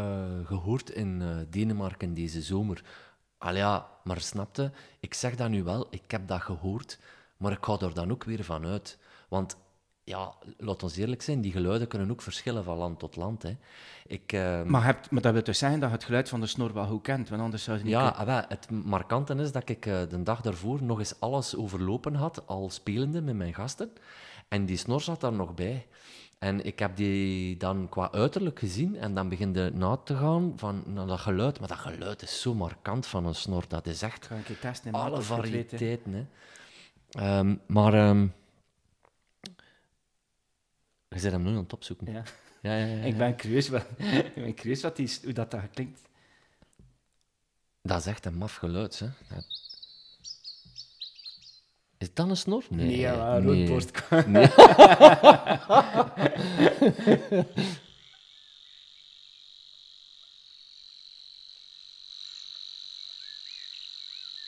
gehoord in eh, Denemarken deze zomer. Al ja, maar snapte, ik zeg dat nu wel, ik heb dat gehoord, maar ik ga er dan ook weer van uit. Want ja, laat ons eerlijk zijn, die geluiden kunnen ook verschillen van land tot land. Hè. Ik, eh, Maar, hebt, maar dat wil dus zeggen dat je het geluid van de snor wel goed kent, want anders zou je niet Ja, kunnen- ah, het markante is dat ik eh, de dag daarvoor nog eens alles overlopen had, al spelende met mijn gasten. En die snor zat daar nog bij. En ik heb die dan qua uiterlijk gezien en dan begin je na te gaan van naar dat geluid. Maar dat geluid is zo markant van een snor. Dat is echt Ik ga een keer testen. in alle variëteiten. Hè. Ehm, maar ehm je zit hem nu aan het opzoeken. Ja. Ja, ja, ja. Ik ben curieus, wat, ik ben curieus wat die, hoe dat, dat klinkt. Dat is echt een maf geluid. Hè. Dat- Is dat een snor? Nee, ja, een nee. roodborst. Nee.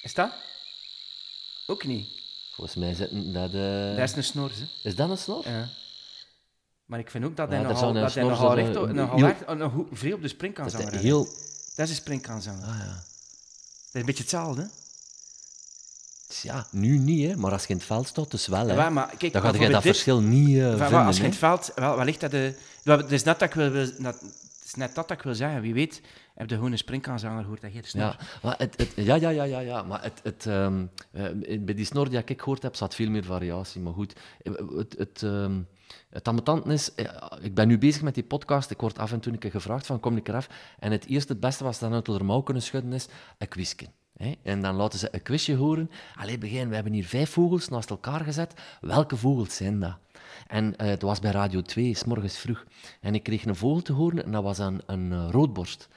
Is dat? Ook niet. Volgens mij zitten dat... eh, Dat is een snor, hè. Is dat een snor? Ja. Maar ik vind ook dat Ja, hij daar nogal, een dat hij nogal, recht, op- nogal heel- echt- een goed- veel op de Dat springkaanzanger is is. heel... Dat is een springkaanzanger. Ah, ja. Dat is een beetje hetzelfde, hè. ja, nu niet, hè. Maar als je in het veld staat, dus wel, hè. Ja, maar kijk, dan ga je dat dit- verschil niet eh Enfin, vinden, als je in het veld... Wel, wellicht dat de... Het is net dat ik wil- dat- Het is net dat dat ik wil zeggen. Wie weet, heb je gewoon een springkaanzanger gehoord dat geen snor. Ja, maar het, het, ja, ja, ja, ja, ja, maar het, het, ehm, eh, bij die snor die ik gehoord heb, zat veel meer variatie. Maar goed, het, het, ehm, het is, eh, ik ben nu bezig met die podcast, ik word af en toe een keer gevraagd van, kom ik eraf? En het eerste, het beste ze dan uit de mouw kunnen schudden is, een quizje. En dan laten ze een quizje horen. Allee, begin, we hebben hier vijf vogels naast elkaar gezet. Welke vogels zijn dat? En eh, het was bij Radio 2, s morgens vroeg. En ik kreeg een vogel te horen en dat was een, een eh, roodborst.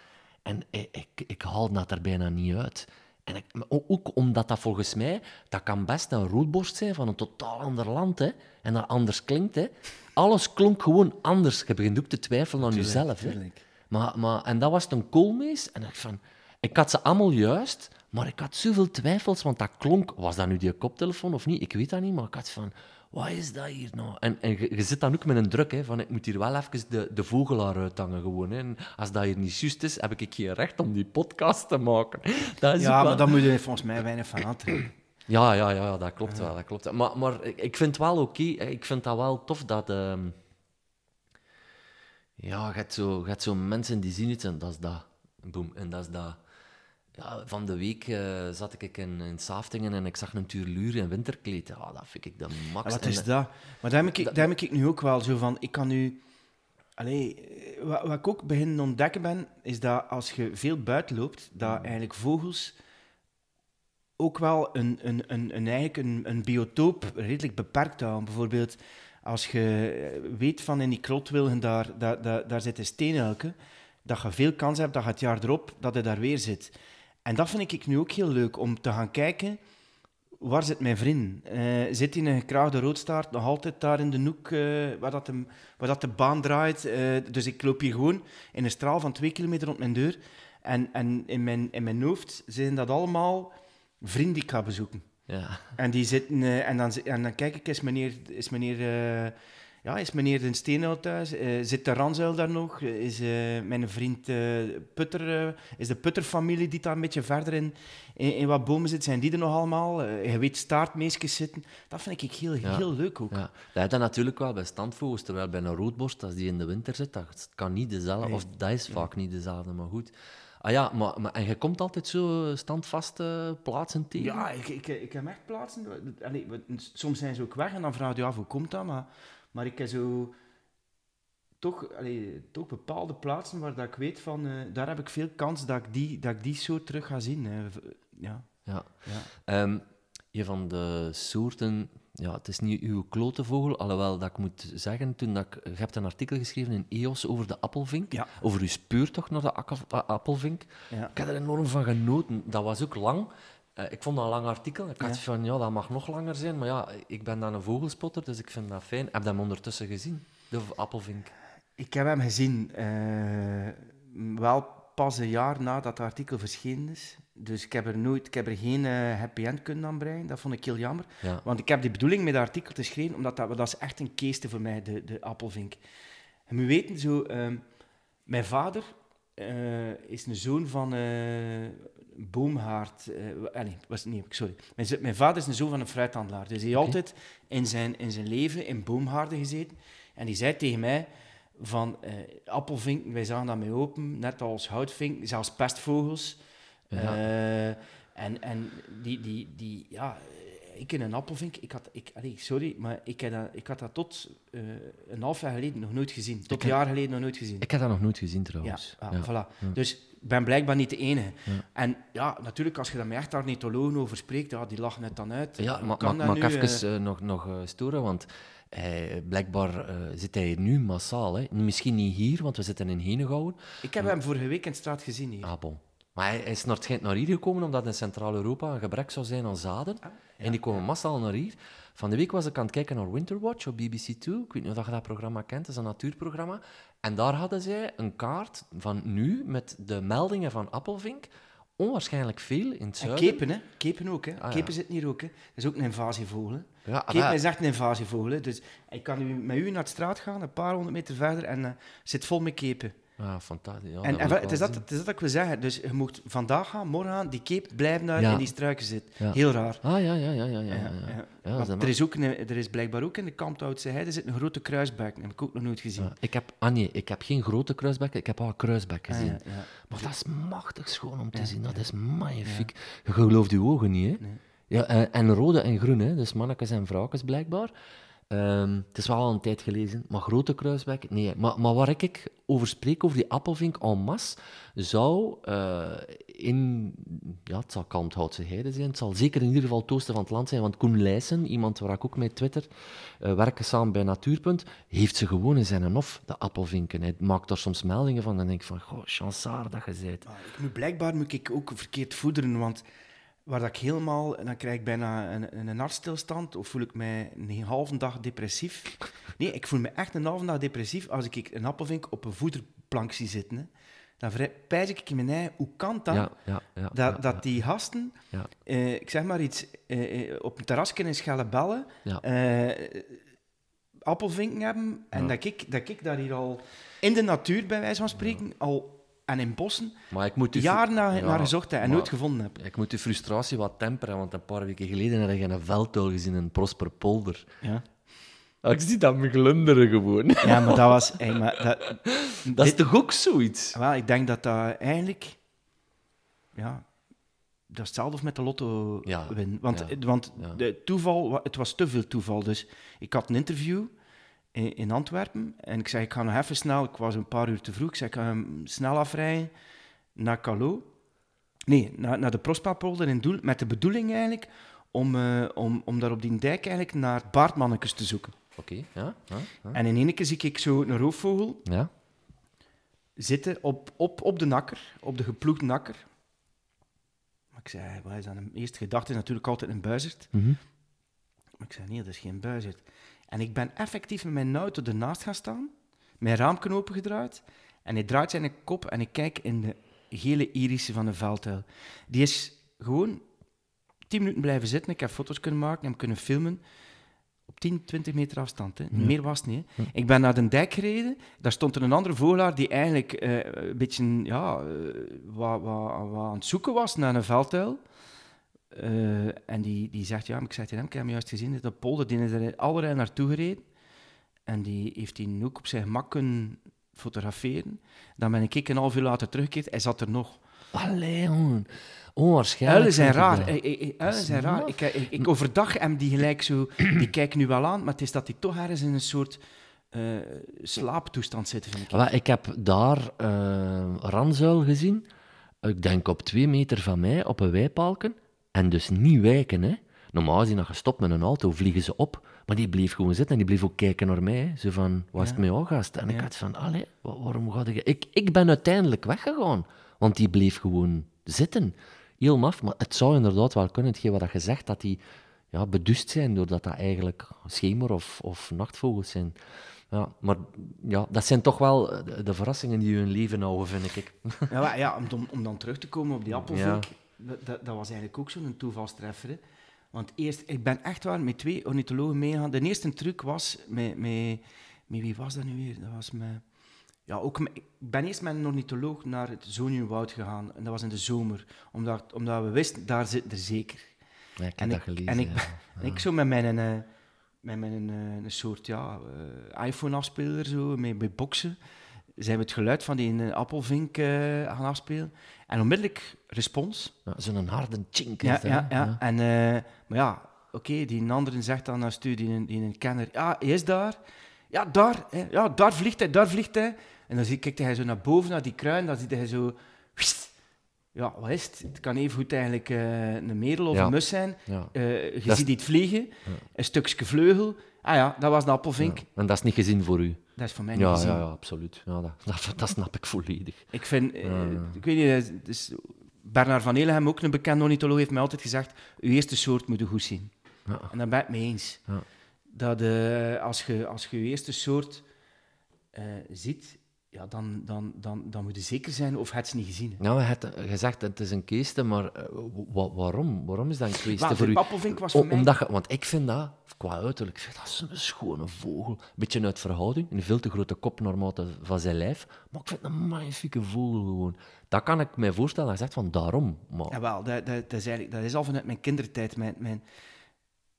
En ik, ik, ik haalde dat er bijna niet uit. En ik, ook- omdat dat volgens mij, dat kan best een roodborst zijn van een totaal ander land, hè. En dat anders klinkt, hè. Alles klonk gewoon anders. Je begint ook te twijfelen aan jezelf, hè. tuurlijk. Maar, maar, en dat was het een koolmees. En ik, van, ik had ze allemaal juist, maar ik had zoveel twijfels, want dat klonk... Was dat nu die koptelefoon of niet? Ik weet dat niet, maar ik had van... Wat is dat hier nou? En, en je, je zit dan ook met een druk, hè, van ik moet hier wel even de, de vogelaar uithangen gewoon. Hè. En als dat hier niet juist is, heb ik geen recht om die podcast te maken. Dat is Ja, wel- maar daar moet je volgens mij weinig van aantrekken. ja, ja, ja, dat klopt wel. Dat klopt. wel. Maar, maar ik, vind het wel oké. ik vind dat wel tof dat... ehm, ja, je hebt, zo, je hebt zo mensen die zien iets en dat is dat. Boom. En dat is dat. Ja, van de week eh, zat ik in, in Saftingen en ik zag een tuurluur in winterkleed. Ja, dat vind ik de max. Ja, wat is dat- dat? Maar daar heb, ik, daar heb ik nu ook wel zo van. Ik kan nu. Allee, eh, wat, wat ik ook beginnen ontdekken ben, is dat als je veel buiten loopt, dat eigenlijk vogels ook wel een, een, een, een, eigenlijk een, een biotoop redelijk beperkt houden. Bijvoorbeeld, als je eh, weet van in die krotwilgen, daar, daar, daar, daar zitten steenelken, dat je veel kans hebt dat je het jaar erop dat hij daar weer zit. En dat vind ik nu ook heel leuk, om te gaan kijken waar zit mijn vriend? Eh, zit hij in een gekraagde roodstaart nog altijd daar in de hoek eh, waar, dat de, waar dat de baan draait? Eh, dus ik loop hier gewoon in een straal van twee kilometer rond mijn deur. En, en in, mijn, in mijn hoofd zijn dat allemaal vrienden die ik ga bezoeken. Ja. En, die zitten, en, dan, en dan kijk ik, is meneer, is meneer, ja, is meneer Den Steenhout thuis? Eh, zit de Ranzuil daar nog? Is eh, mijn vriend eh, Putter, eh, is de Putter-familie die daar een beetje verder in, in, in wat bomen zit? Zijn die er nog allemaal? Eh, je weet staartmeesjes zitten. Dat vind ik heel, Ja. heel leuk ook. Ja, dat heb je natuurlijk wel bij standvogels, terwijl bij een roodborst, als die in de winter zit, dat kan niet dezelfde, Nee. of dat is vaak niet dezelfde, maar goed. Ah ja, maar, maar, en je komt altijd zo standvaste plaatsen tegen? Ja, ik, ik, ik heb echt plaatsen. Allee, soms zijn ze ook weg en dan vraag je je af hoe komt dat, maar, maar ik heb zo toch, allee, toch bepaalde plaatsen waar dat ik weet van, eh, daar heb ik veel kans dat ik die, dat ik die soort terug ga zien. hè. Ja, Ja. ja. Ehm, een van de soorten, ja, het is niet uw klote vogel, alhoewel dat ik moet zeggen, toen dat ik, je hebt een artikel geschreven in EOS over de appelvink, Ja. over uw speurtocht naar de appelvink. Ja. Ik heb er enorm van genoten. Dat was ook lang. Eh, ik vond dat een lang artikel. Ik had Ja. van, ja, dat mag nog langer zijn, maar ja, ik ben dan een vogelspotter, dus ik vind dat fijn. Heb je hem ondertussen gezien, de appelvink? Ik heb hem gezien, eh, wel pas een jaar nadat het artikel verschenen is. Dus ik heb er, nooit, ik heb er geen eh, happy end kunnen aan breien. Dat vond ik heel jammer. Ja. Want ik heb die bedoeling met dat artikel te schrijven, omdat dat, dat is echt een keeste voor mij, de, de appelvink. En moet weten, zo, ehm, mijn vader eh, is een zoon van eh boomhaard. eh, nee, was, nee, sorry. Mijn, mijn vader is een zoon van een fruithandelaar. Dus hij heeft Oké. altijd in zijn, in zijn leven in boomhaarden gezeten. En die zei tegen mij van appelvinken, wij zagen dat mee open, net als houtvinken, zelfs pestvogels. Ja. En en die, die, die, ja, ik in een appelvink, ik had, ik, allee, sorry, maar ik, heb dat, ik had dat tot eh, een half jaar geleden nog nooit gezien. Tot een jaar geleden nog nooit gezien. Ik heb dat nog nooit gezien, trouwens. ja, Ja. voilà. Ja. Dus ik ben blijkbaar niet de enige. En ja, natuurlijk, als je daar met echt ornithologen over spreekt, ja, die lachen het dan uit. Ja, Hoe maar kan mag ik even eh? eh, nog, nog eh, storen? Want hij, blijkbaar eh, zit hij nu massaal. Hè? Misschien niet hier, want we zitten in Henegouwen. ik heb hem vorige week in de straat gezien hier. Ah, bon. Maar hij, is naar, het schijnt naar hier gekomen omdat in Centraal-Europa een gebrek zou zijn aan zaden. En die komen massaal naar hier. Van de week was ik aan het kijken naar Winterwatch op BBC Two. Ik weet niet of je dat programma kent, dat is een natuurprogramma. En daar hadden zij een kaart van nu met de meldingen van Appelvink. Onwaarschijnlijk veel in het En zuiden. kepen, hè? Kepen ook, hè? Ah, ja. Kepen zitten hier ook, hè? Dat is ook een invasievogel? Ja, Kepen maar- is echt een invasievogel, hè? Dus ik kan u, met u naar de straat gaan, een paar honderd meter verder, en eh zit vol met kepen. Ja, fantastisch. Ja, en het, is dat, het is dat ik wil zeggen. Dus je moet vandaag gaan, morgen gaan, die keep blijven daar Ja. in die struiken zitten. Ja. Heel raar. Ah, ja, ja, ja, ja. ja, dat er, is ook een, er is blijkbaar ook in de Kamptoutse heide zit een grote kruisbek. Dat heb ik ook nog nooit gezien. Ik heb, ah nee, ik heb geen grote kruisbekken, ik heb al een kruisbek Ah, gezien. Maar dat is machtig schoon om te zien, dat is magnifiek. Je gelooft je ogen niet, hè? Nee. Ja, en, en rode en groen, hè? dus mannetjes en vrouwtjes blijkbaar. Ehm, het is wel al een tijd gelezen, maar grote kruisbek, nee. Maar, maar waar ik over spreek, over die appelvink en masse, zou eh, in, ja, het zal Kalmthoutse Heide zijn, het zal zeker in ieder geval het oosten van het land zijn, want Koen Leijsen, iemand waar ik ook mee Twitter eh werken samen bij Natuurpunt, heeft ze gewoon in zijn hof, de appelvinken. Hij maakt daar soms meldingen van en denk van, goh, chansaar dat je moet, blijkbaar moet ik ook verkeerd voederen, want waar dat ik helemaal, en dan krijg ik bijna een, een hartstilstand, of voel ik mij een halve dag depressief. Nee, ik voel me echt een halve dag depressief als ik een appelvink op een voederplank zie zitten. Hè. Dan pijs ik in mijn ei, hoe kan dat? Ja, ja, ja. dat, dat die gasten, Ja. eh, ik zeg maar iets, eh, eh, op een terrasje in Schellebelle, Ja. eh, appelvinken hebben. En dat, ik, dat ik daar hier al in de natuur, bij wijze van spreken, al, en in bossen, Maar ik moet, jaren naar, ja, naar gezocht heb en nooit gevonden heb. ik moet de frustratie wat temperen, want een paar weken geleden had ik een veldtuil gezien in Prosperpolder. Ja. Ah, Ik zie dat me glunderen gewoon. Ja, maar dat was... hey, maar dat, Dat is dit- toch ook zoiets? wel, ik denk dat dat eigenlijk... Ja, dat is hetzelfde met de lotto Ja, win. Want, ja, want ja. de toeval, het was te veel toeval. Dus ik had een interview in, in Antwerpen en ik zei, ik ga nog even snel... Ik was een paar uur te vroeg. Ik zei, ik ga hem snel afrijden naar Calo. Nee, naar, naar de Prospapolder in Doel. Met de bedoeling eigenlijk om, eh, om, om daar op die dijk eigenlijk naar baardmannetjes te zoeken. Oké, ja. Ja, ja. En in één keer zie ik zo een roofvogel ja. zitten op, op, op de nakker, op de geploegde nakker. Maar ik zei, wat is dat? Mijn eerste gedachte is natuurlijk altijd een buizerd. Mhm. Maar ik zei, nee, dat is geen buizerd. En ik ben effectief met mijn auto ernaast gaan staan, mijn raamknopen opengedraaid, en hij draait zijn kop en ik kijk in de gele irissen van de veldtuil. Die is gewoon tien minuten blijven zitten. Ik heb foto's kunnen maken, hem kunnen filmen. Op 10, 20 meter afstand. Hè. Meer was het niet. Hè. Ik ben naar de dijk gereden. Daar stond er een andere vogelaar die eigenlijk eh, een beetje ja, eh, wat, wat, wat aan het zoeken was naar een veldtuil. Eh, en die, die zegt, ja, maar ik zeg tegen hem, ik heb hem juist gezien, dat de polder, die is er allerlei naartoe gereden. En die heeft hij ook op zijn gemak kunnen fotograferen. Dan ben ik een half uur later teruggekeerd, hij zat er nog. Allee, jongen. Onwaarschijnlijk. Uilen zijn raar. Uilen zijn raar. Ik, eh, ik, ik overdag hem die gelijk zo... Die kijken nu wel aan, maar het is dat hij toch ergens in een soort eh, slaaptoestand zit, vind ik. Ik heb daar eh ranzuil gezien, ik denk op twee meter van mij, op een weipalken. En dus niet wijken, hè. Normaal gezien, als je stopt met een auto, vliegen ze op. Maar die bleef gewoon zitten en die bleef ook kijken naar mij. hè. Zo van, wat is het Ja. met jou, gast? En ik Ja. had van, allee, wa- waarom ga je... Ik, ik ben uiteindelijk weggegaan, want die bleef gewoon zitten. Heel maf, maar het zou inderdaad wel kunnen, hetgeen wat je zegt, dat die ja, bedust zijn, doordat dat eigenlijk schemer- of, of nachtvogels zijn. Ja, maar ja, dat zijn toch wel eh, de, verrassingen die je in leven houden, vind ik. Ja, maar ja om, om, om dan terug te komen op die appelvink, dat, dat, dat was eigenlijk ook zo'n toevalstreffer. Hè. Want eerst, ik ben echt waar met twee ornithologen meegegaan. De eerste truc was met, met, met wie was dat nu weer? Dat was met, ja, ook met- ik ben eerst met een ornitholoog naar het Zoniumwoud gegaan. En dat was in de zomer. Omdat, omdat we wisten, daar zit er zeker. Ja, ik heb En dat ik, gelezen. en ik, ja. ben- en ik zo met mijn, eh, met mijn eh, een soort ja, eh, iPhone-afspeler, zo, met, met boksen, zijn we het geluid van die appelvink gaan afspelen. En onmiddellijk respons. Ja, Zo'n harde chink Ja, ja. En, eh, maar ja, oké, die andere zegt dan naar stuur, die, een- die een kenner, ja, hij is daar. Ja, daar, hè. ja, daar vliegt hij, daar vliegt hij. En dan zie, kijkt hij zo naar boven, naar die kruin, dan ziet hij zo... Ja, wat is het? Het kan even goed eigenlijk eh, een merel of Ja. een mus zijn. Ja. Eh, je Dat ziet iets vliegen, een stukje vleugel. Ah ja, dat was een appelvink. Ja. En dat is niet gezien voor u. Dat is voor mij niet Ja, gezien. ja, ja, absoluut. Ja, dat, dat, dat snap ik volledig. Ik vind, eh, ik weet niet, eh, dus Bernard van Elegem, ook een bekende ornitholoog, heeft mij altijd gezegd, uw eerste soort moet je goed zien. Ja. En daar ben ik mee eens. Ja. Dat eh, als, je, als je eerste soort ziet, ja, dan, dan, dan, dan moet je zeker zijn of het ze niet gezien. hebt. Nou, je hebt gezegd het is een keeste, maar eh, wa- waarom? Waarom is dat een keeste Wel, voor u? appelvink was voor mij... omdat want ik vind dat, qua uiterlijk, ik vind dat zo'n schone vogel. Beetje uit verhouding, een veel te grote kop naarmate van zijn lijf. Maar ik vind het een magnifieke vogel gewoon. Dat kan ik me voorstellen. Hij zegt van daarom. Maar, Jawel, dat, dat, dat, is eigenlijk, dat is al vanuit mijn kindertijd. Mijn, mijn,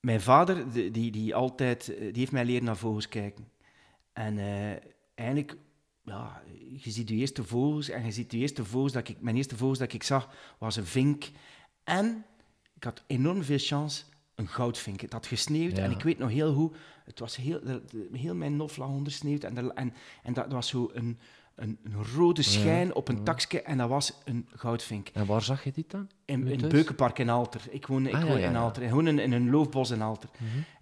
mijn vader, die, die, die altijd, eh, die heeft mij leren naar vogels kijken. En eh, eigenlijk, ja, je ziet de eerste vogels en je ziet de eerste vogels dat ik, mijn eerste vogels dat ik zag, was een vink. En ik had enorm veel chance, een goudvink. Het had gesneeuwd Ja. en ik weet nog heel goed, het was heel, de- de- heel mijn nof lag ondersneeuwd en, en, en dat was zo een, een, een rode schijn op een takje en dat was een goudvink. En waar zag je dit dan? In, in thuis? Beukenpark in Alter. Ik woon, ik Ah, ja, woon ja, in. Alter. In, in een loofbos in Alter.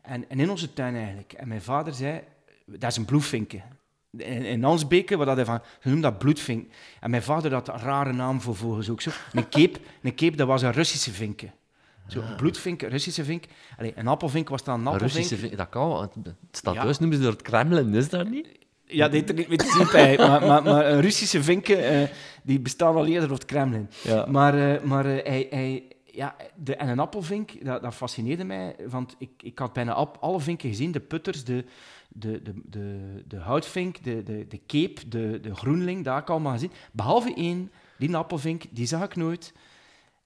en, en in onze tuin eigenlijk. En mijn vader zei, dat is een bloedvinken. In, in Ansbeke, wat dat hij van, ze noemen dat bloedvink. En mijn vader had een rare naam voor vogels ook zo. Een keep, een keep dat was een Russische vinken. Zo, een bloedvink, Russische vink. Allee, een appelvink was dan een appelvink. Russische vink, dat kan. want Het stadhuis Ja. noemen ze door het Kremlin, is dat niet? Ja, dit er niet mee te zien bij. Maar, maar, maar een Russische vinken, eh, die bestaan al eerder op het Kremlin. Ja. Maar, eh, maar eh, hij, hij, ja, de, en een appelvink, dat, dat fascineerde mij. Want ik, ik had bijna alle vinken gezien. De putters, de, de, de, de, de houtvink, de, de, de keep, de, de groenling, dat heb ik allemaal gezien. Behalve één, die appelvink, die zag ik nooit.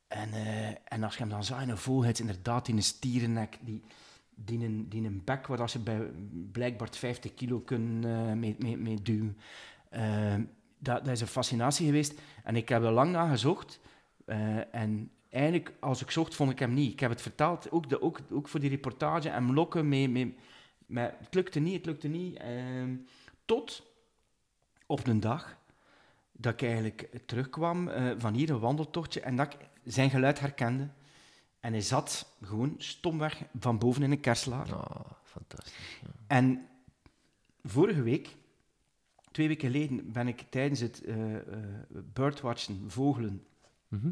En, eh, en als je hem dan zag in een volheid, inderdaad, in een stierennek, die, die, een, die een bek waar als je bij blijkbaar 50 kilo kunt eh, mee, mee, mee duwen. Eh, dat, dat is een fascinatie geweest. En ik heb er lang naar gezocht. Eh, en eigenlijk, als ik zocht, vond ik hem niet. Ik heb het vertaald, ook, de, ook, ook voor die reportage, en lokken mee, mee, met, het lukte niet, het lukte niet. Ehm, tot op een dag dat ik eigenlijk terugkwam eh, van hier, een wandeltochtje, en dat ik zijn geluid herkende. En hij zat gewoon stomweg van boven in een kerslaar. Ah, fantastisch. ja. En vorige week, twee weken geleden, ben ik tijdens het eh, birdwatchen, vogelen, Mhm.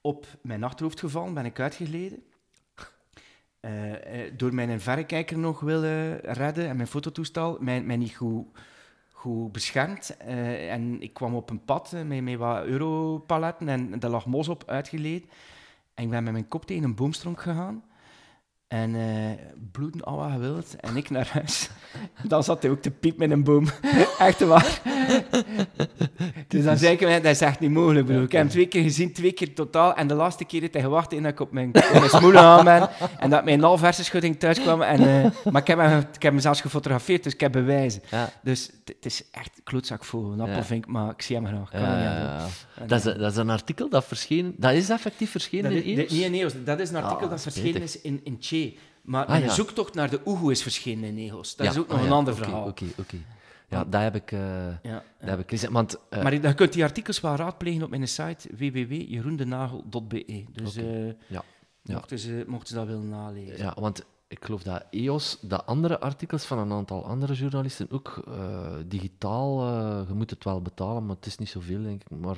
op mijn achterhoofd gevallen, ben ik uitgeleden. Eh, eh, door mijn verrekijker nog willen redden en mijn fototoestel, mij, niet goed, goed beschermd. Eh, en ik kwam op een pad met, met wat europaletten en daar lag mos op, uitgeleden. En ik ben met mijn kop tegen een boomstronk gegaan. En eh bloeden al wat gewild. En ik naar huis. Dan zat hij ook te piep met een boom. Echt waar. dus dan zei ik, hem, dat is echt niet mogelijk, broer. Ik heb hem twee keer gezien, twee keer totaal. En de laatste keer heeft hij gewacht en dat ik op mijn, mijn smoelen aan ben. En dat mijn half hersenschudding thuis kwam. En, eh, maar ik heb, hem, ik heb hem zelfs gefotografeerd, dus ik heb bewijzen. Ja. Dus het- is echt klootzakvogel, een Ja. appelvink, maar ik zie hem graag. Kan Ja, niet. Dat, is, dat is een artikel dat verscheen... Dat is effectief verschenen Dat in EOS? niet in Eos, dat is een artikel Ah, dat verschenen is in, in Maar Ah, ja. zoektocht naar de Oehoe is verschenen in Eos. Dat Ja, is ook nog ah, een ja, ander oké, verhaal. Oké, oké. Ja, dat heb ik, eh Ja, dat heb ik. Want, eh, Maar je kunt die artikels wel raadplegen op mijn site www.jeroendenagel.be. Dus eh, Ja. Mochten, ze, mochten ze dat willen nalezen. ja, want ik geloof dat EOS, de andere artikels van een aantal andere journalisten, ook digitaal, je moet het wel betalen, maar het is niet zoveel, denk ik. Maar,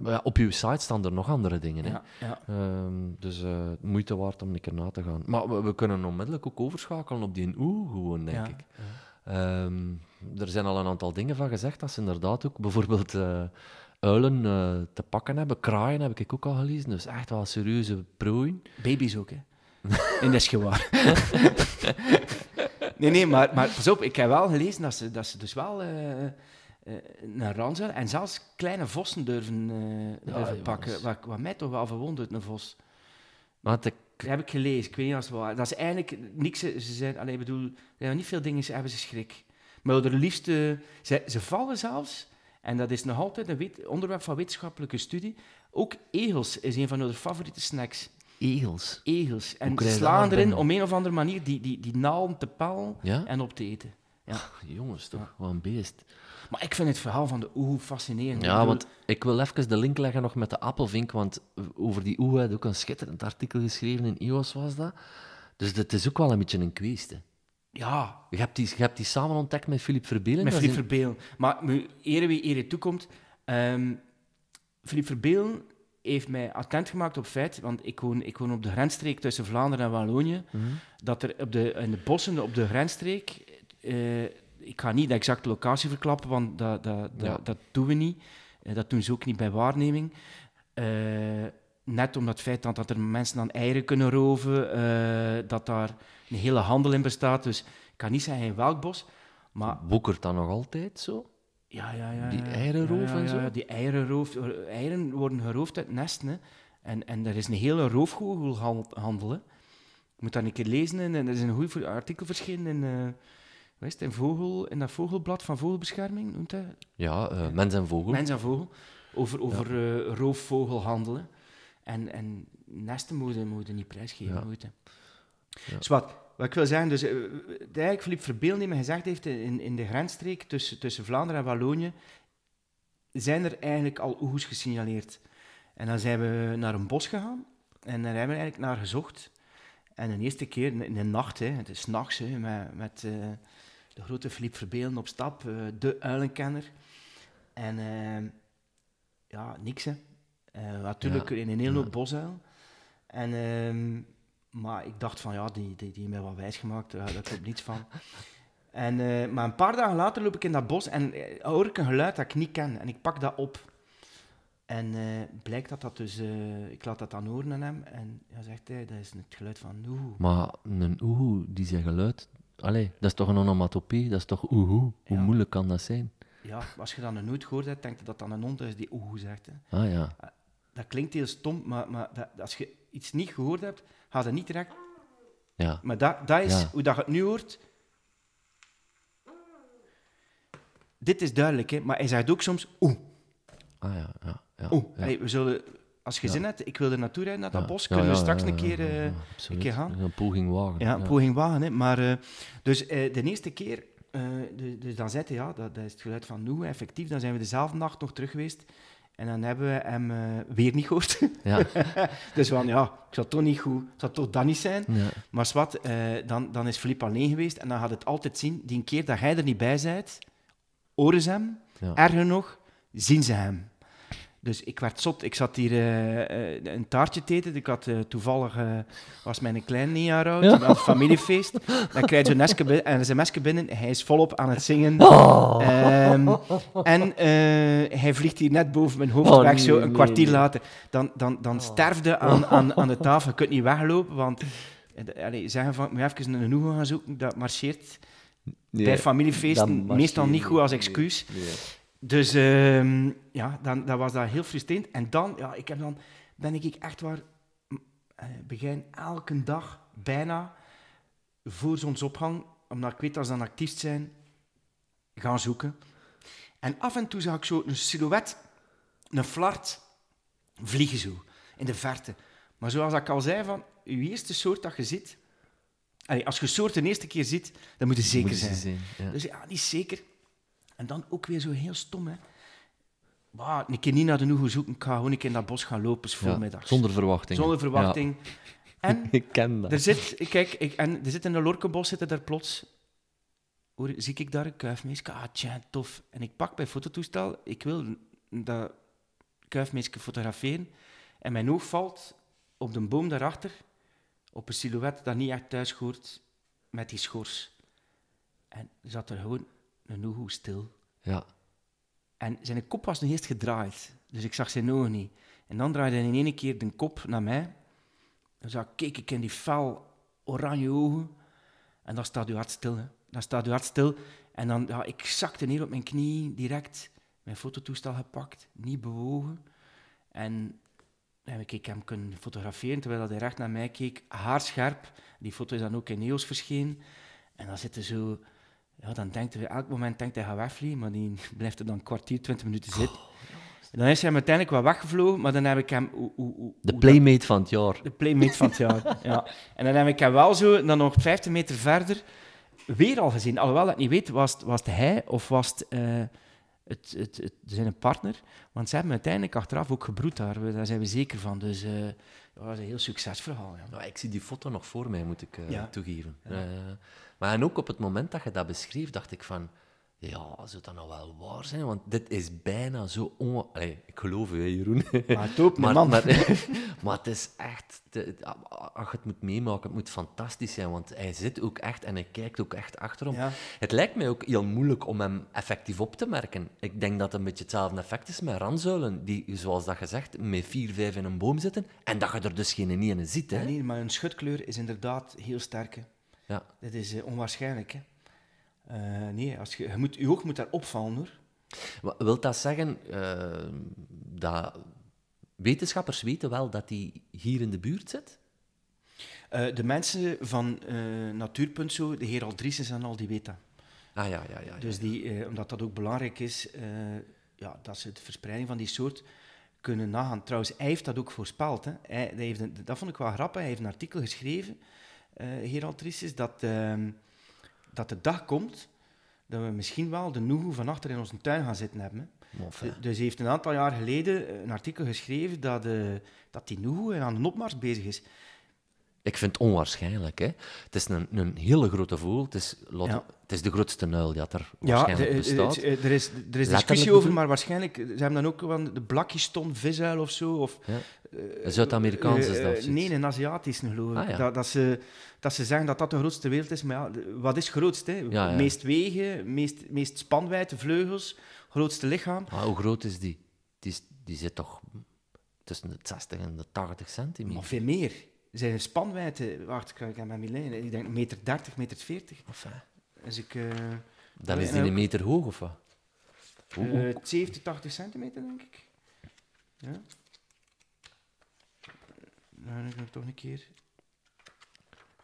maar ja, op uw site staan er nog andere dingen. Hè? Ja. Ehm, dus eh, moeite waard om een keer na te gaan. Maar we, we kunnen onmiddellijk ook overschakelen op die oeh gewoon, denk ik. Ehm, er zijn al een aantal dingen van gezegd dat ze inderdaad ook bijvoorbeeld eh, uilen eh, te pakken hebben. Kraaien heb ik ook al gelezen. Dus echt wel serieuze prooien. Baby's ook, hè. In dat is gewaar. nee, nee, maar, maar pas op, ik heb wel gelezen dat ze, dat ze dus wel eh, eh, naar ranzen en zelfs kleine vossen durven, eh, durven pakken. Wat, wat mij toch wel verwondert, een vos. Ik, Dat heb ik gelezen, ik weet niet als het waar Dat is eigenlijk niks. Ze zijn, alleen bedoel, er zijn niet veel dingen, ze hebben ze schrik. Maar de liefste, ze, ze vallen zelfs, en dat is nog altijd een onderwerp van wetenschappelijke studie. Ook egels is een van onze favoriete snacks. egels. Egels. En slaan erin om een of andere manier die, die, die naalden te pellen Ja? en op te eten. Jongens, toch? Wat een beest. Maar ik vind het verhaal van de oeh fascinerend. Ik Ja, bedoel, want ik wil even de link leggen nog met de appelvink, want over die oe had ook een schitterend artikel geschreven in EOS was dat. Dus het is ook wel een beetje een kwestie. hè. Ja, Je hebt die, je hebt die samen ontdekt met Philippe Verbelen. met dat Philippe in-. Maar ere wie ere toekomt. ehm Philippe heeft mij attent gemaakt op het feit, want ik woon, ik woon op de grensstreek tussen Vlaanderen en Wallonië, Mhm. dat er op de, in de bossen op de grensstreek, eh, ik ga niet de exacte locatie verklappen, want dat, dat, dat, Ja. dat doen we niet. Eh, dat doen ze ook niet bij waarneming. Eh, net omdat het feit dat, dat er mensen aan eieren kunnen roven, eh, dat daar een hele handel in bestaat. Dus ik kan niet zeggen in welk bos, maar Woekert dat nog altijd zo? ja, ja, ja. Die eierenroof ja, ja, en zo? Ja, die eierenroof. Eieren worden geroofd uit nesten. Hè. En, en er is een hele roofvogelhandel. hè. Je moet dat een keer lezen. En er is een goed artikel verschenen in, wat is het, in, Vogel, in dat vogelblad van Vogelbescherming. Noemt dat? Ja, eh, mens en vogel. Mens en Vogel. Over, over eh, roofvogelhandel. hè. En, en nesten moeten, moeten niet prijsgeven. Ja. Moeten. Ja. Dus wat, wat ik wil zeggen, dus, eh, eigenlijk Philippe Verbeel die me gezegd heeft, in, in de grensstreek tussen, tussen Vlaanderen en Wallonië, zijn er eigenlijk al oehoes gesignaleerd. En dan zijn we naar een bos gegaan en daar hebben we eigenlijk naar gezocht. En de eerste keer in de nacht, hè, het is nachts, hè, met, met eh, de grote Philippe Verbeelen op stap, eh, de uilenkenner. En eh, ja, niks hè. Eh, natuurlijk Ja, in een hele hoop ja. bosuil. En, ehm, maar ik dacht van, ja, die, die, die mij wat wijsgemaakt, uh, daar klopt niets van. En, eh, maar een paar dagen later loop ik in dat bos en uh, hoor ik een geluid dat ik niet ken. En ik pak dat op. En blijkt dat dat dus... ik laat dat dan horen aan hem. En hij zegt hij, dat is het geluid van een oehoe. Maar een oehoe, die zijn geluid... Allee, dat is toch een onomatopee? Dat is toch oehoe? Hoe moeilijk kan dat zijn? Ja, als je dan een nooit gehoord hebt, denk je dat dat een hond is die oehoe zegt. Hè. Ah ja. Dat klinkt heel stom, maar, maar dat, als je iets niet gehoord hebt, gaat het niet direct... Ja. Maar dat, dat is hoe dat je het nu hoort. Dit is duidelijk, hè, maar hij zegt ook soms oeh. Ah ja, ja. ja, oeh. We zullen, als je zin hebt, ik wil er naartoe rijden, naar dat bos, kunnen we straks een keer, een keer gaan. Een poging wagen. Ja, een poging wagen. Hè. Maar, uh, dus uh, de eerste keer, dus, dus, dan zei hij, ja, dat, dat, is het geluid van Noe, effectief. Dan zijn we dezelfde nacht nog terug geweest. En dan hebben we hem uh, weer niet gehoord. Ja. dus van, ja, ik zou toch niet goed, het zou toch dat niet zijn. Ja. Maar wat, uh, dan, dan is Filip alleen geweest en dan gaat het altijd zien, die een keer dat jij er niet bij bent, horen ze hem, ja. erger nog, zien ze hem. Dus ik werd zot. Ik zat hier uh, een taartje te eten. Ik had uh, toevallig, was mijn klein niet jaar oud, ja. een familiefeest. Dan krijg je een sms'je binnen. Hij is volop aan het zingen. Oh. Um, en hij vliegt hier net boven mijn hoofd oh, weg, zo nee, een kwartier nee, later. Dan, dan, dan oh. sterfde aan, aan, aan de tafel. Je kunt niet weglopen, want... Allee, zeggen van, moet even een noegen gaan zoeken, dat marcheert nee, bij familiefeesten meestal niet goed als excuus. Dus uh, ja, dan, dan, was dat heel frustrerend. En dan, ja, ik heb dan, ben ik echt waar, begin elke dag bijna voor zonsopgang, omdat ik weet dat ze dan actief zijn, gaan zoeken. En af en toe zag ik zo een silhouet, een flart, vliegen zo, in de verte. Maar zoals ik al zei, van, je eerste soort dat je ziet, allee, als je soort de eerste keer ziet, dan moet je zeker Moet zijn. ja. Dus ja, niet zeker. En dan ook weer zo heel stom, hè. Bah, een keer niet naar de Noego zoeken, ik ga gewoon een keer in dat bos gaan lopen, voormiddags. Zonder verwachting. Zonder verwachting. En ik ken dat. er zit, kijk, ik, en er zit in een lorkenbos, zitten daar plots, hoor, zie ik daar een kuifmeesje, ah, tja, tof. En ik pak mijn fototoestel, ik wil dat kuifmeesje fotograferen, en mijn oog valt op de boom daarachter, op een silhouet dat niet echt thuis hoort, met die schors. En zat er gewoon een oog stil. Ja. En zijn kop was nog eerst gedraaid, dus ik zag zijn ogen niet. En dan draaide hij in één keer de kop naar mij. Dan zag ik, keek ik in die fel oranje ogen. En dan staat uw hart stil. Hè. Dan staat uw hart stil. En dan, ja, ik zakte neer op mijn knie, direct mijn fototoestel gepakt, niet bewogen. En dan heb ik hem kunnen fotograferen, terwijl hij recht naar mij keek, haarscherp. Die foto is dan ook in EOS verschenen. En dan zit er zo ja, dan denkt hij, elk moment denkt hij gaat wegvliegen, maar die blijft er dan een kwartier, twintig minuten zitten. En dan is hij uiteindelijk wel weggevlogen, maar dan heb ik hem... Hoe, hoe, hoe, de playmate dat, van het jaar. De playmate van het jaar, ja. En dan heb ik hem wel zo, dan nog 15 meter verder, weer al gezien. Alhoewel ik niet weet, was het, was het hij of was het, uh, het, het, het, zijn partner? Want ze hebben uiteindelijk achteraf ook gebroed daar, daar zijn we zeker van. Dus uh, ja, dat is een heel succesverhaal. Ja. Nou, ik zie die foto nog voor mij, moet ik uh, Ja. toegeven. Ja. Uh, maar en ook op het moment dat je dat beschreef, dacht ik van... Ja, zou dat nou wel waar zijn? Want dit is bijna zo on... Allee, ik geloof hè, Jeroen. Maar het ook, maar, man. maar, maar het is echt... te- als je het moet meemaken, het moet fantastisch zijn. Want hij zit ook echt en hij kijkt ook echt achterom. Ja. Het lijkt mij ook heel moeilijk om hem effectief op te merken. Ik denk dat het een beetje hetzelfde effect is met ranzuilen, die, zoals dat gezegd, met vier, vijf in een boom zitten, en dat je er dus geen ene ziet. Hè? Nee, maar een schutkleur is inderdaad heel sterk. Hè. Ja. Dat is eh, onwaarschijnlijk. Hè. Uh, nee, als je, je, moet, je oog moet daar opvallen hoor. Wa- Wil dat zeggen uh, dat wetenschappers weten wel dat hij hier in de buurt zit? Uh, de mensen van Natuurpunt, zo, de Gerald Driessen en al, die weten dat. Ah ja, ja, ja. ja. Dus die, omdat dat ook belangrijk is, ja, dat ze de verspreiding van die soort kunnen nagaan. Trouwens, hij heeft dat ook voorspeld. Hè. Hij, hij heeft een, dat vond ik wel grappig. Hij heeft een artikel geschreven, Gerald Driessen, dat ehm, dat de dag komt dat we misschien wel de noegoe van achter in onze tuin gaan zitten hebben. Dus hij heeft een aantal jaar geleden een artikel geschreven dat, uh, dat die noegoe aan de opmars bezig is. Ik vind het onwaarschijnlijk. Hè. Het is een, een hele grote vogel. Het is, Ja. het is de grootste nuil dat er Ja, waarschijnlijk de- bestaat. er is, er is discussie over, maar waarschijnlijk... Ze hebben dan ook van de blakjeston visuil of zo. Of, Ja. eh, Zuid-Amerikaans is eh, dat, eh, zoiets. Nee, een Aziatische geloof ik. Ah, dat, dat, ze, dat ze zeggen dat dat de grootste wereld is. Maar ja, wat is grootst? Hè? Meest wegen, meest, meest spanwijdte, vleugels, grootste lichaam. Hoe groot is die? Die, is- die zit toch tussen de 60 en de 80 centimeter. Maar veel meer. Zijn spanwijdte... Wacht, ik ga met mijn lijn. Ik denk meter 30, meter 40. Enfin, Dus ik... eh, dan is en die een meter hoog of wat? Eh, 70, 80 centimeter, denk ik. Ja. Nou, dan ga ik toch een keer...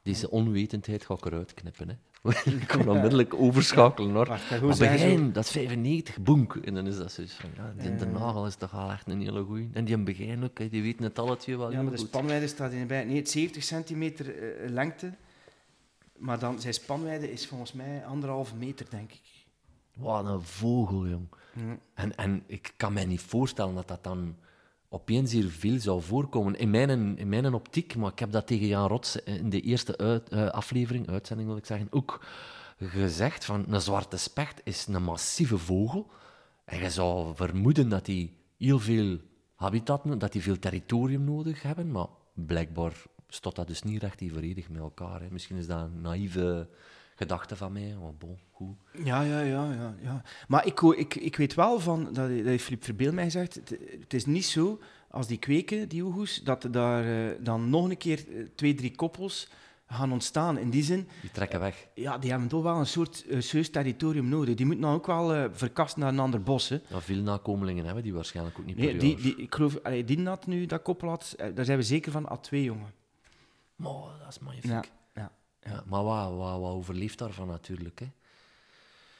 Deze onwetendheid ga ik eruit knippen. Hè. ik kan onmiddellijk overschakelen hoor. Wacht, Maar begin, dat is 95, boenk. En dan is dat zoiets van, ja, die nagel is toch wel echt een hele goeie. En die begin ook, die weten het alle twee wel Ja, maar de goed. spanwijdte staat in bij. Nee, het 70 centimeter eh, lengte. Maar dan, zijn spanwijdte is volgens mij anderhalve meter, denk ik. Wat een vogel, jong. En, en ik kan me niet voorstellen dat dat dan opeens hier veel zou voorkomen. In mijn, in mijn optiek, maar ik heb dat tegen Jan Rots in de eerste eh, aflevering, uitzending wil ik zeggen, ook gezegd van een zwarte specht is een massieve vogel. En je zou vermoeden dat die heel veel habitat, dat die veel territorium nodig hebben, maar blijkbaar staat dat dus niet recht evenredig met elkaar. Hè. Misschien is dat een naïeve gedachte van mij, maar bon, goed. Ja, ja, ja, ja, ja. Maar ik, ik, ik weet wel van, dat, dat heeft Filip Verbeel mij gezegd, het, het is niet zo, als die kweken, die oehoes, dat daar eh, dan nog een keer eh, twee, drie koppels gaan ontstaan. In die zin, Die trekken weg. ja, die hebben toch wel een soort uh, serieus territorium nodig. Die moeten dan ook wel eh, verkasten naar een ander bos, hè. Ja, veel nakomelingen hebben die waarschijnlijk ook niet Nee, die, die, ik geloof, allee, die had nu, dat koppel had, eh, daar zijn we zeker van, al twee jongen. Maar dat is magnifiek. Ja, Ja. maar wat, wat, wat overleeft daarvan natuurlijk. Hè?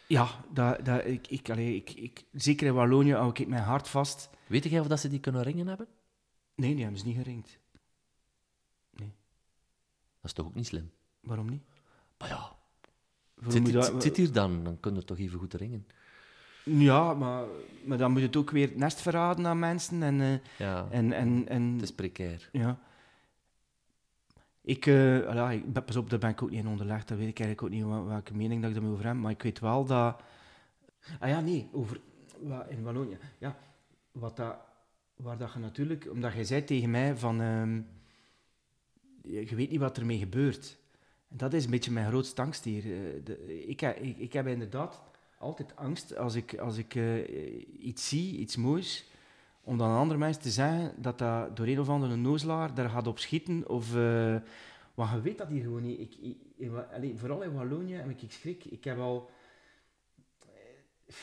Ja, dat, dat, ik, ik, allee, ik, ik, zeker in Wallonië hou ik mijn hart vast. Weet jij of dat ze die kunnen ringen hebben? Nee, die hebben ze niet geringd. Dat is toch ook niet slim? Waarom niet? Maar ja, zit, zit, dat- zit hier dan, dan kun je toch even goed ringen. Ja, maar, maar dan moet het ook weer het nest verraden aan mensen. En, eh, Ja, en, en, en het is precair. ja. Ik, eh, ja, ik pas op, daar ben ik ook niet in onderlegd. Dat weet ik eigenlijk ook niet wel- welke mening dat ik daarmee over heb. Maar ik weet wel dat... Ah ja, nee, over... In Wallonië. Ja, wat dat... Waar dat je natuurlijk... Omdat jij zei tegen mij van... ehm, je weet niet wat ermee gebeurt. En dat is een beetje mijn grootste angst hier. Eh, ik, ik, ik heb inderdaad altijd angst als ik, als ik eh, iets zie, iets moois, om dan aan andere mensen te zeggen dat dat door een of andere nozelaar daar gaat op schieten. Of, eh, want je weet dat hier gewoon niet. Ik, in vooral in Wallonië heb ik, ik schrik. Ik heb al... eh,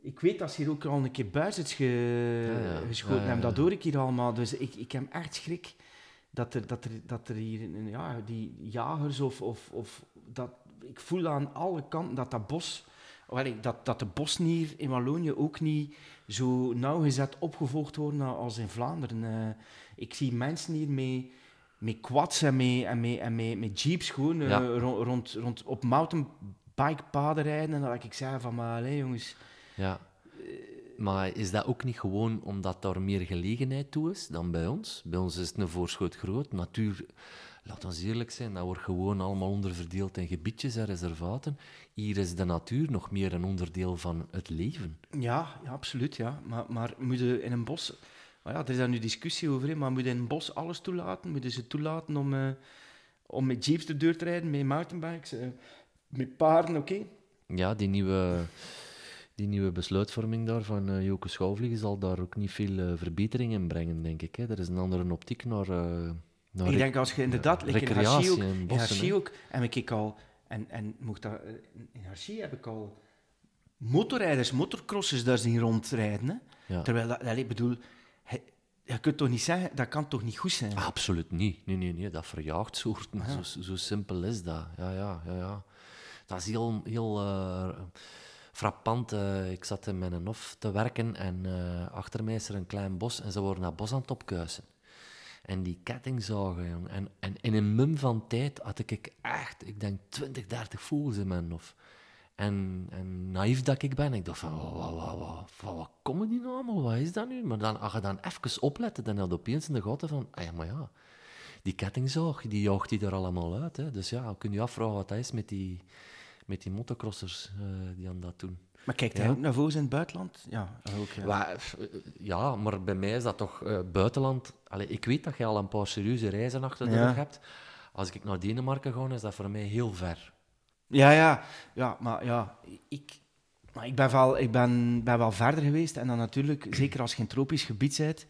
Ik weet dat ze hier ook al een keer buizers ge, Ja, ja. geschoten Ja, hebben. Dat hoor ik hier allemaal. Dus ik, ik heb echt schrik dat er, dat er, dat er hier ja, die jagers of, of, of dat, ik voel aan alle kanten dat dat bos, dat, dat de bossen hier in Wallonië ook niet zo nauwgezet opgevolgd worden als in Vlaanderen. Eh, ik zie mensen hier met, met quads en met, en met, en met, met jeeps gewoon eh, rond, rond, rond op mountainbikepaden rijden en dat ik zeg van, maar jongens, Ja. Maar is dat ook niet gewoon omdat daar meer gelegenheid toe is dan bij ons? Bij ons is het een voorschot groot. Natuur, laat ons eerlijk zijn, dat wordt gewoon allemaal onderverdeeld in gebiedjes en reservaten. Hier is de natuur nog meer een onderdeel van het leven. Ja, ja absoluut. Ja. Maar, maar moet je in een bos... Maar ja, er is daar nu discussie over, hè, maar moet je in een bos alles toelaten? Moeten ze toelaten om, eh, om met jeeps de deur te rijden, met mountainbikes, eh, met paarden, oké? Ja, die nieuwe, die nieuwe besluitvorming daar van eh Joke Schouwvliegen zal daar ook niet veel eh, verbetering in brengen, denk ik. Hè. Er is een andere optiek naar... eh naar Ik denk als je inderdaad, like in recreatie in bossen, ook, en ik al, en, en mocht dat, in Harchie heb ik al motorrijders, motorcrossers daar zien rondrijden. Hè? Ja. Terwijl, dat, ik bedoel, je kunt toch niet zeggen, dat kan toch niet goed zijn? Absoluut niet. Nee, nee, nee. Dat verjaagt soorten. Ja. zo, zo simpel is dat. Ja, ja, ja. ja. Dat is heel, heel frappant. eh. ik zat in mijn hof te werken en eh, achter mij is er een klein bos en ze worden dat bos aan het opkuisen. En die kettingzagen, jong. En, en in een mum van tijd had ik echt, ik denk, 20, 30 vogels in mijn hof. En, en naïef dat ik ben, ik dacht van, wat, wat, wat, wat, komen die nou allemaal? Wat is dat nu? Maar dan, als je dan even oplet, dan had je opeens in de gaten van, ah ja, maar ja, die kettingzaag, die jaagt die er allemaal uit. Hè. Dus ja, kun je afvragen wat dat is met die, met die motocrossers eh, die aan dat doen. Maar kijkt hij Ja. ook naar voos in het buitenland? Ja, ook. Ja. F- eh, Ja, maar bij mij is dat toch eh, buitenland. Allee, ik weet dat je al een paar serieuze reizen achter de Ja. rug hebt. Als ik naar Denemarken ga, is dat voor mij heel ver. Ja, ja, ja, maar ja, ik, maar ik, ben, wel, ik ben, ben wel verder geweest. En dan natuurlijk, zeker als je in een tropisch gebied bent,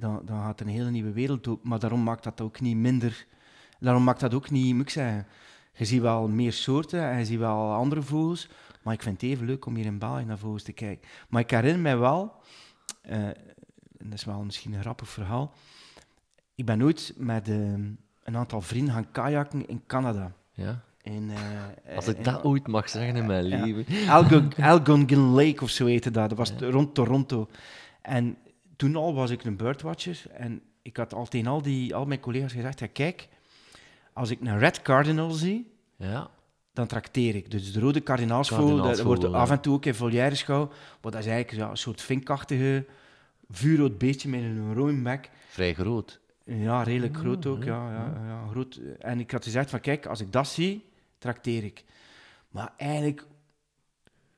dan, dan gaat een hele nieuwe wereld open. Maar daarom maakt dat ook niet minder. Daarom maakt dat ook niet, moet ik zeggen. Je ziet wel meer soorten en je ziet wel andere vogels. Maar ik vind het even leuk om hier in België naar vogels te kijken. Maar ik herinner mij wel, eh, en dat is wel misschien een grappig verhaal. Ik ben ooit met eh, een aantal vrienden gaan kajakken in Canada. Ja? In, eh, Als eh, ik in dat ooit mag zeggen in mijn leven. Algon- Algonquin Lake of zo heette dat. Dat was Ja. rond Toronto. En toen al was ik een birdwatcher. En ik had al tegen al, die, al mijn collega's gezegd: ja, kijk, als ik een red cardinal zie, Ja, dan trakteer ik. Dus de rode kardinaalsvogel, dat wordt ja. af en toe ook in volière schouw. Maar dat is eigenlijk ja, een soort vinkachtige, vuurrood beestje met een rode bek. vrij groot. Ja, redelijk groot ook. ja, Ja, ja, ja, groot. En ik had gezegd van, kijk, als ik dat zie, trakteer ik. Maar eigenlijk,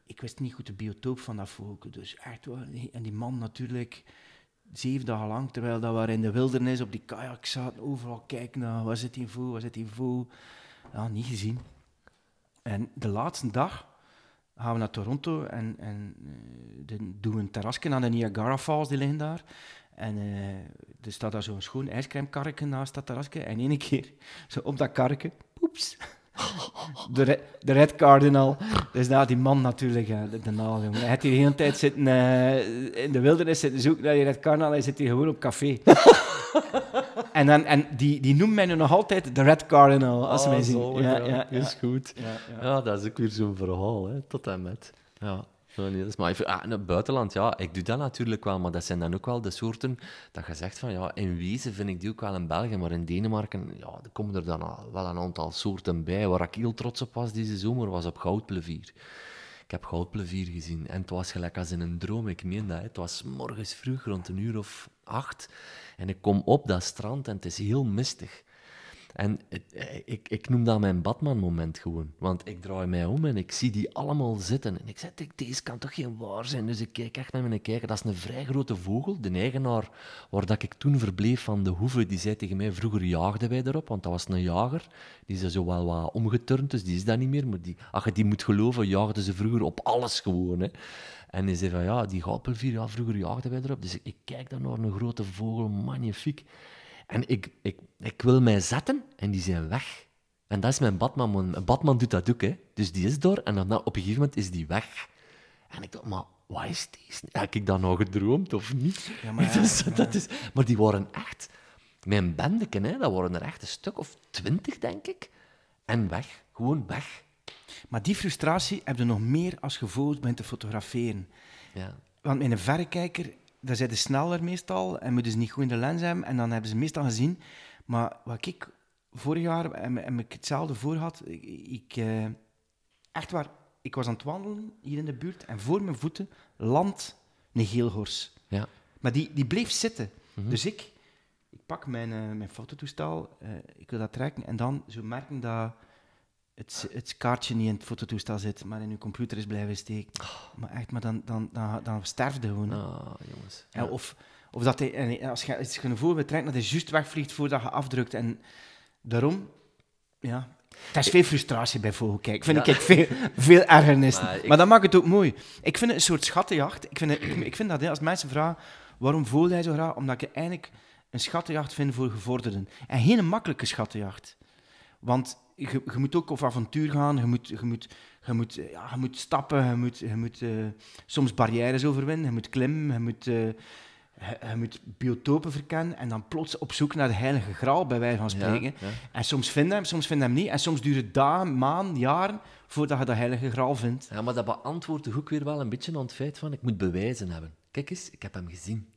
ik wist niet goed de biotoop van dat vogel. Dus echt wel. En die man natuurlijk, zeven dagen lang, terwijl dat we in de wildernis op die kajak zaten, overal kijken naar, waar zit die vogel, waar zit die vogel. Ja, niet gezien. En de laatste dag gaan we naar Toronto en, en eh, doen we een terrasje aan de Niagara Falls, die liggen daar. En eh, er staat daar zo'n schoon ijscremekarretje naast dat terrasje. En ene keer, zo op dat karretje, poeps. De, re- de Red Cardinal. Dus daar die man natuurlijk, ja, de, de naal, jongen. Hij heeft hier de hele tijd zitten, eh, in de wildernis zitten zoeken naar die Red Cardinal. Hij zit hier gewoon op café. en dan, en die, die noemt mij nu nog altijd de Red Cardinal, als ze Ah, mij zien. ja, ja. Is goed. Ja, dat is ook weer zo'n verhaal, hè. tot en met. Ja. Is maar ah, in het buitenland, ja, ik doe dat natuurlijk wel, maar dat zijn dan ook wel de soorten dat je zegt van, ja, in wezen vind ik die ook wel in België, maar in Denemarken, ja, er komen er dan wel een aantal soorten bij. Waar ik heel trots op was deze zomer, was op goudplevier. Ik heb goudplevier gezien en het was gelijk als in een droom, ik meen dat. Het was morgens vroeg, rond een uur of acht, en ik kom op dat strand en het is heel mistig. En eh, ik, ik noem dat mijn Batman-moment gewoon. Want ik draai mij om en ik zie die allemaal zitten. En ik zeg, "Dit- deze kan toch geen waar zijn? Dus ik kijk echt met mijn kijken. Dat is een vrij grote vogel. De eigenaar waar dat ik toen verbleef van de hoeve, die zei tegen mij, vroeger jaagden wij erop, want dat was een jager. Die is zo wel wat omgeturnd, dus die is dat niet meer. Maar die, als je die moet geloven, jaagden ze vroeger op alles gewoon. Hè. En hij zei van, ja, die gapelvier, ja, vroeger jaagden wij erop. Dus ik, ik kijk dan naar een grote vogel, magnifiek. En ik, ik, ik wil mij zetten en die zijn weg. En dat is mijn Batman. man. Batman doet dat ook, hè. Dus die is door en dan op een gegeven moment is die weg. En ik dacht, maar wat is deze? Heb ik dat nou gedroomd of niet? Ja, maar ja, Dus dat is, maar die waren echt... Mijn bendeken, hè, dat waren er echt een stuk of twintig, denk ik. En weg. Gewoon weg. Maar die frustratie heb je nog meer als je vogels bent te fotograferen. Ja. Want met een verrekijker, daar zijn ze sneller meestal en moeten ze niet goed in de lens hebben. En dan hebben ze meestal gezien. Maar wat ik vorig jaar, en, en ik hetzelfde voor had, ik, ik, eh, echt waar, ik was aan het wandelen hier in de buurt en voor mijn voeten landt een geelhors. Ja. Maar die, die bleef zitten. Dus ik, ik pak mijn, eh, mijn fototoestel, eh, ik wil dat trekken en dan zo merken dat het, het kaartje niet in het fototoestel zit, maar in uw computer is blijven steken. Maar echt, maar dan, dan, dan, dan sterfde gewoon. Ah, jongens. Ja, of, of dat hij, en als je, je een voorbeeld trekt, dat hij juist wegvliegt voordat je afdrukt. En daarom, ja, er is veel frustratie bij vogelkijk. Vind Ja. ik veel, veel ergernis. Maar dat maakt het ook mooi. Ik vind het een soort schattenjacht. Ik vind, het- ik, vind dat als mensen vragen waarom voel jij zo graag, omdat ik eigenlijk een schattenjacht vind voor gevorderden. En geen makkelijke schattenjacht. Want je, je moet ook op avontuur gaan, je moet, je moet, je moet, eh, ja, je moet stappen, je moet, je moet eh, soms barrières overwinnen, je moet klimmen, je moet, eh, je, je moet biotopen verkennen en dan plots op zoek naar de heilige graal, bij wijze van spreken. Ja, ja. En soms vinden hem, soms vinden hem niet. En soms duurt het dagen, maanden, jaren voordat je de heilige graal vindt. Ja, maar dat beantwoordt ook weer wel een beetje aan het feit van ik moet bewijzen hebben. Kijk eens, ik heb hem gezien.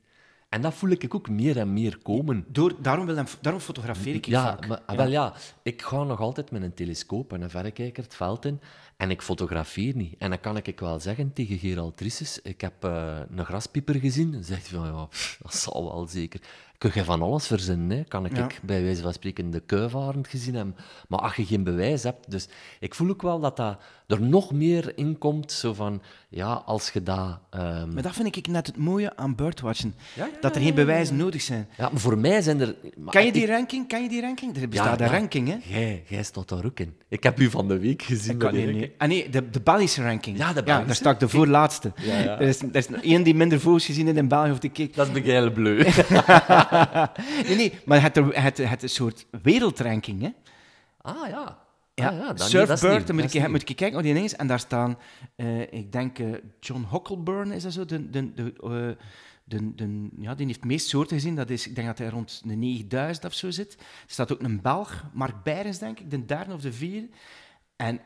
En dat voel ik ook meer en meer komen. Door, daarom, wil hem, daarom fotografeer ik ja, vaak. Maar, ah, Wel ja, ik ga nog altijd met een telescoop en een verrekijker het veld in en ik fotografeer niet. En dan kan ik wel zeggen tegen Gerald Risses, ik heb eh, een graspieper gezien. Dan zegt hij van, ja, pff, dat zal wel zeker. Kun je van alles verzinnen. Hè. Kan ik, Ja. ik bij wijze van spreken de kuivarend gezien hebben. Maar als je geen bewijs hebt... Dus ik voel ook wel dat, dat er nog meer in komt. Zo van, ja, als je dat... ehm, Maar dat vind ik net het mooie aan birdwatchen. Ja, ja, dat er geen bewijzen nodig zijn. ja, maar voor mij zijn er... maar Kan je ik- die ranking? Kan je die ranking? Er bestaat een ranking, hè? Jij, jij staat daar ook in. Ik heb u van de week gezien. Ik kan, die nee. Ah, nee, de, de Belgische ranking. Ja, de daar Belgische. stak de voorlaatste. Er, is, er is één die minder vogels gezien heeft in België of de keek. Dat is Miguel Bleu. Nee, nee, maar het, het, het een soort wereldranking, hè? ah, ja. Ja, Ah, ja, Surfbird, dan moet ik, moet ik kijken naar die dingen. En daar staan, eh, ik denk, eh, John Hockleburn is dat zo, de, de, de, eh, de, de, ja, die heeft het meest soorten gezien. Dat is, ik denk dat hij rond de 9000 of zo zit. Er staat ook een Belg, Mark Beirens, denk ik, de derde of de vierde. En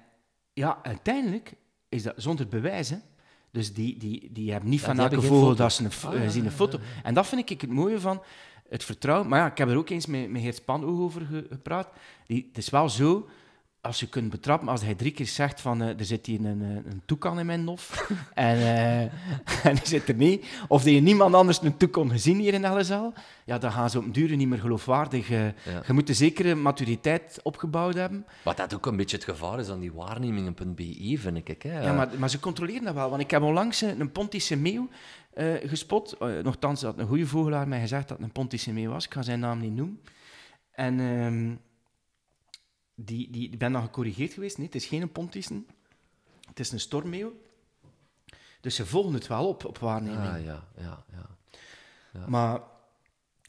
ja, uiteindelijk is dat zonder bewijs, hè. Dus die, die, die hebben niet Ja, van elke vogel dat ze een, Ah, ja, een foto. En dat vind ik het mooie van het vertrouwen. Maar ja, ik heb er ook eens met, met Geert Span over ge- gepraat. Die, het is wel zo, als je kunt betrappen, als hij drie keer zegt van eh, er zit hier een, eh, een toekan in mijn nof en, eh, en die zit er niet, of dat je niemand anders een toekan gezien hier in LSL, ja, dan gaan ze op een duur niet meer geloofwaardig. Ja. Je moet een zekere maturiteit opgebouwd hebben. Wat dat ook een beetje het gevaar is aan die waarnemingen.be, vind ik. Hè. Ja, maar, maar ze controleren dat wel. Want ik heb onlangs eh, een Pontische meeuw eh, gespot. Eh, nochtans had een goede vogelaar mij gezegd dat het een Pontische meeuw was. Ik ga zijn naam niet noemen. En ehm, die, die, ik ben dan gecorrigeerd geweest. Nee, het is geen Pontische. Het is een stormmeeuw. Dus ze volgen het wel op, op waarneming. Ah, ja, ja, ja. Maar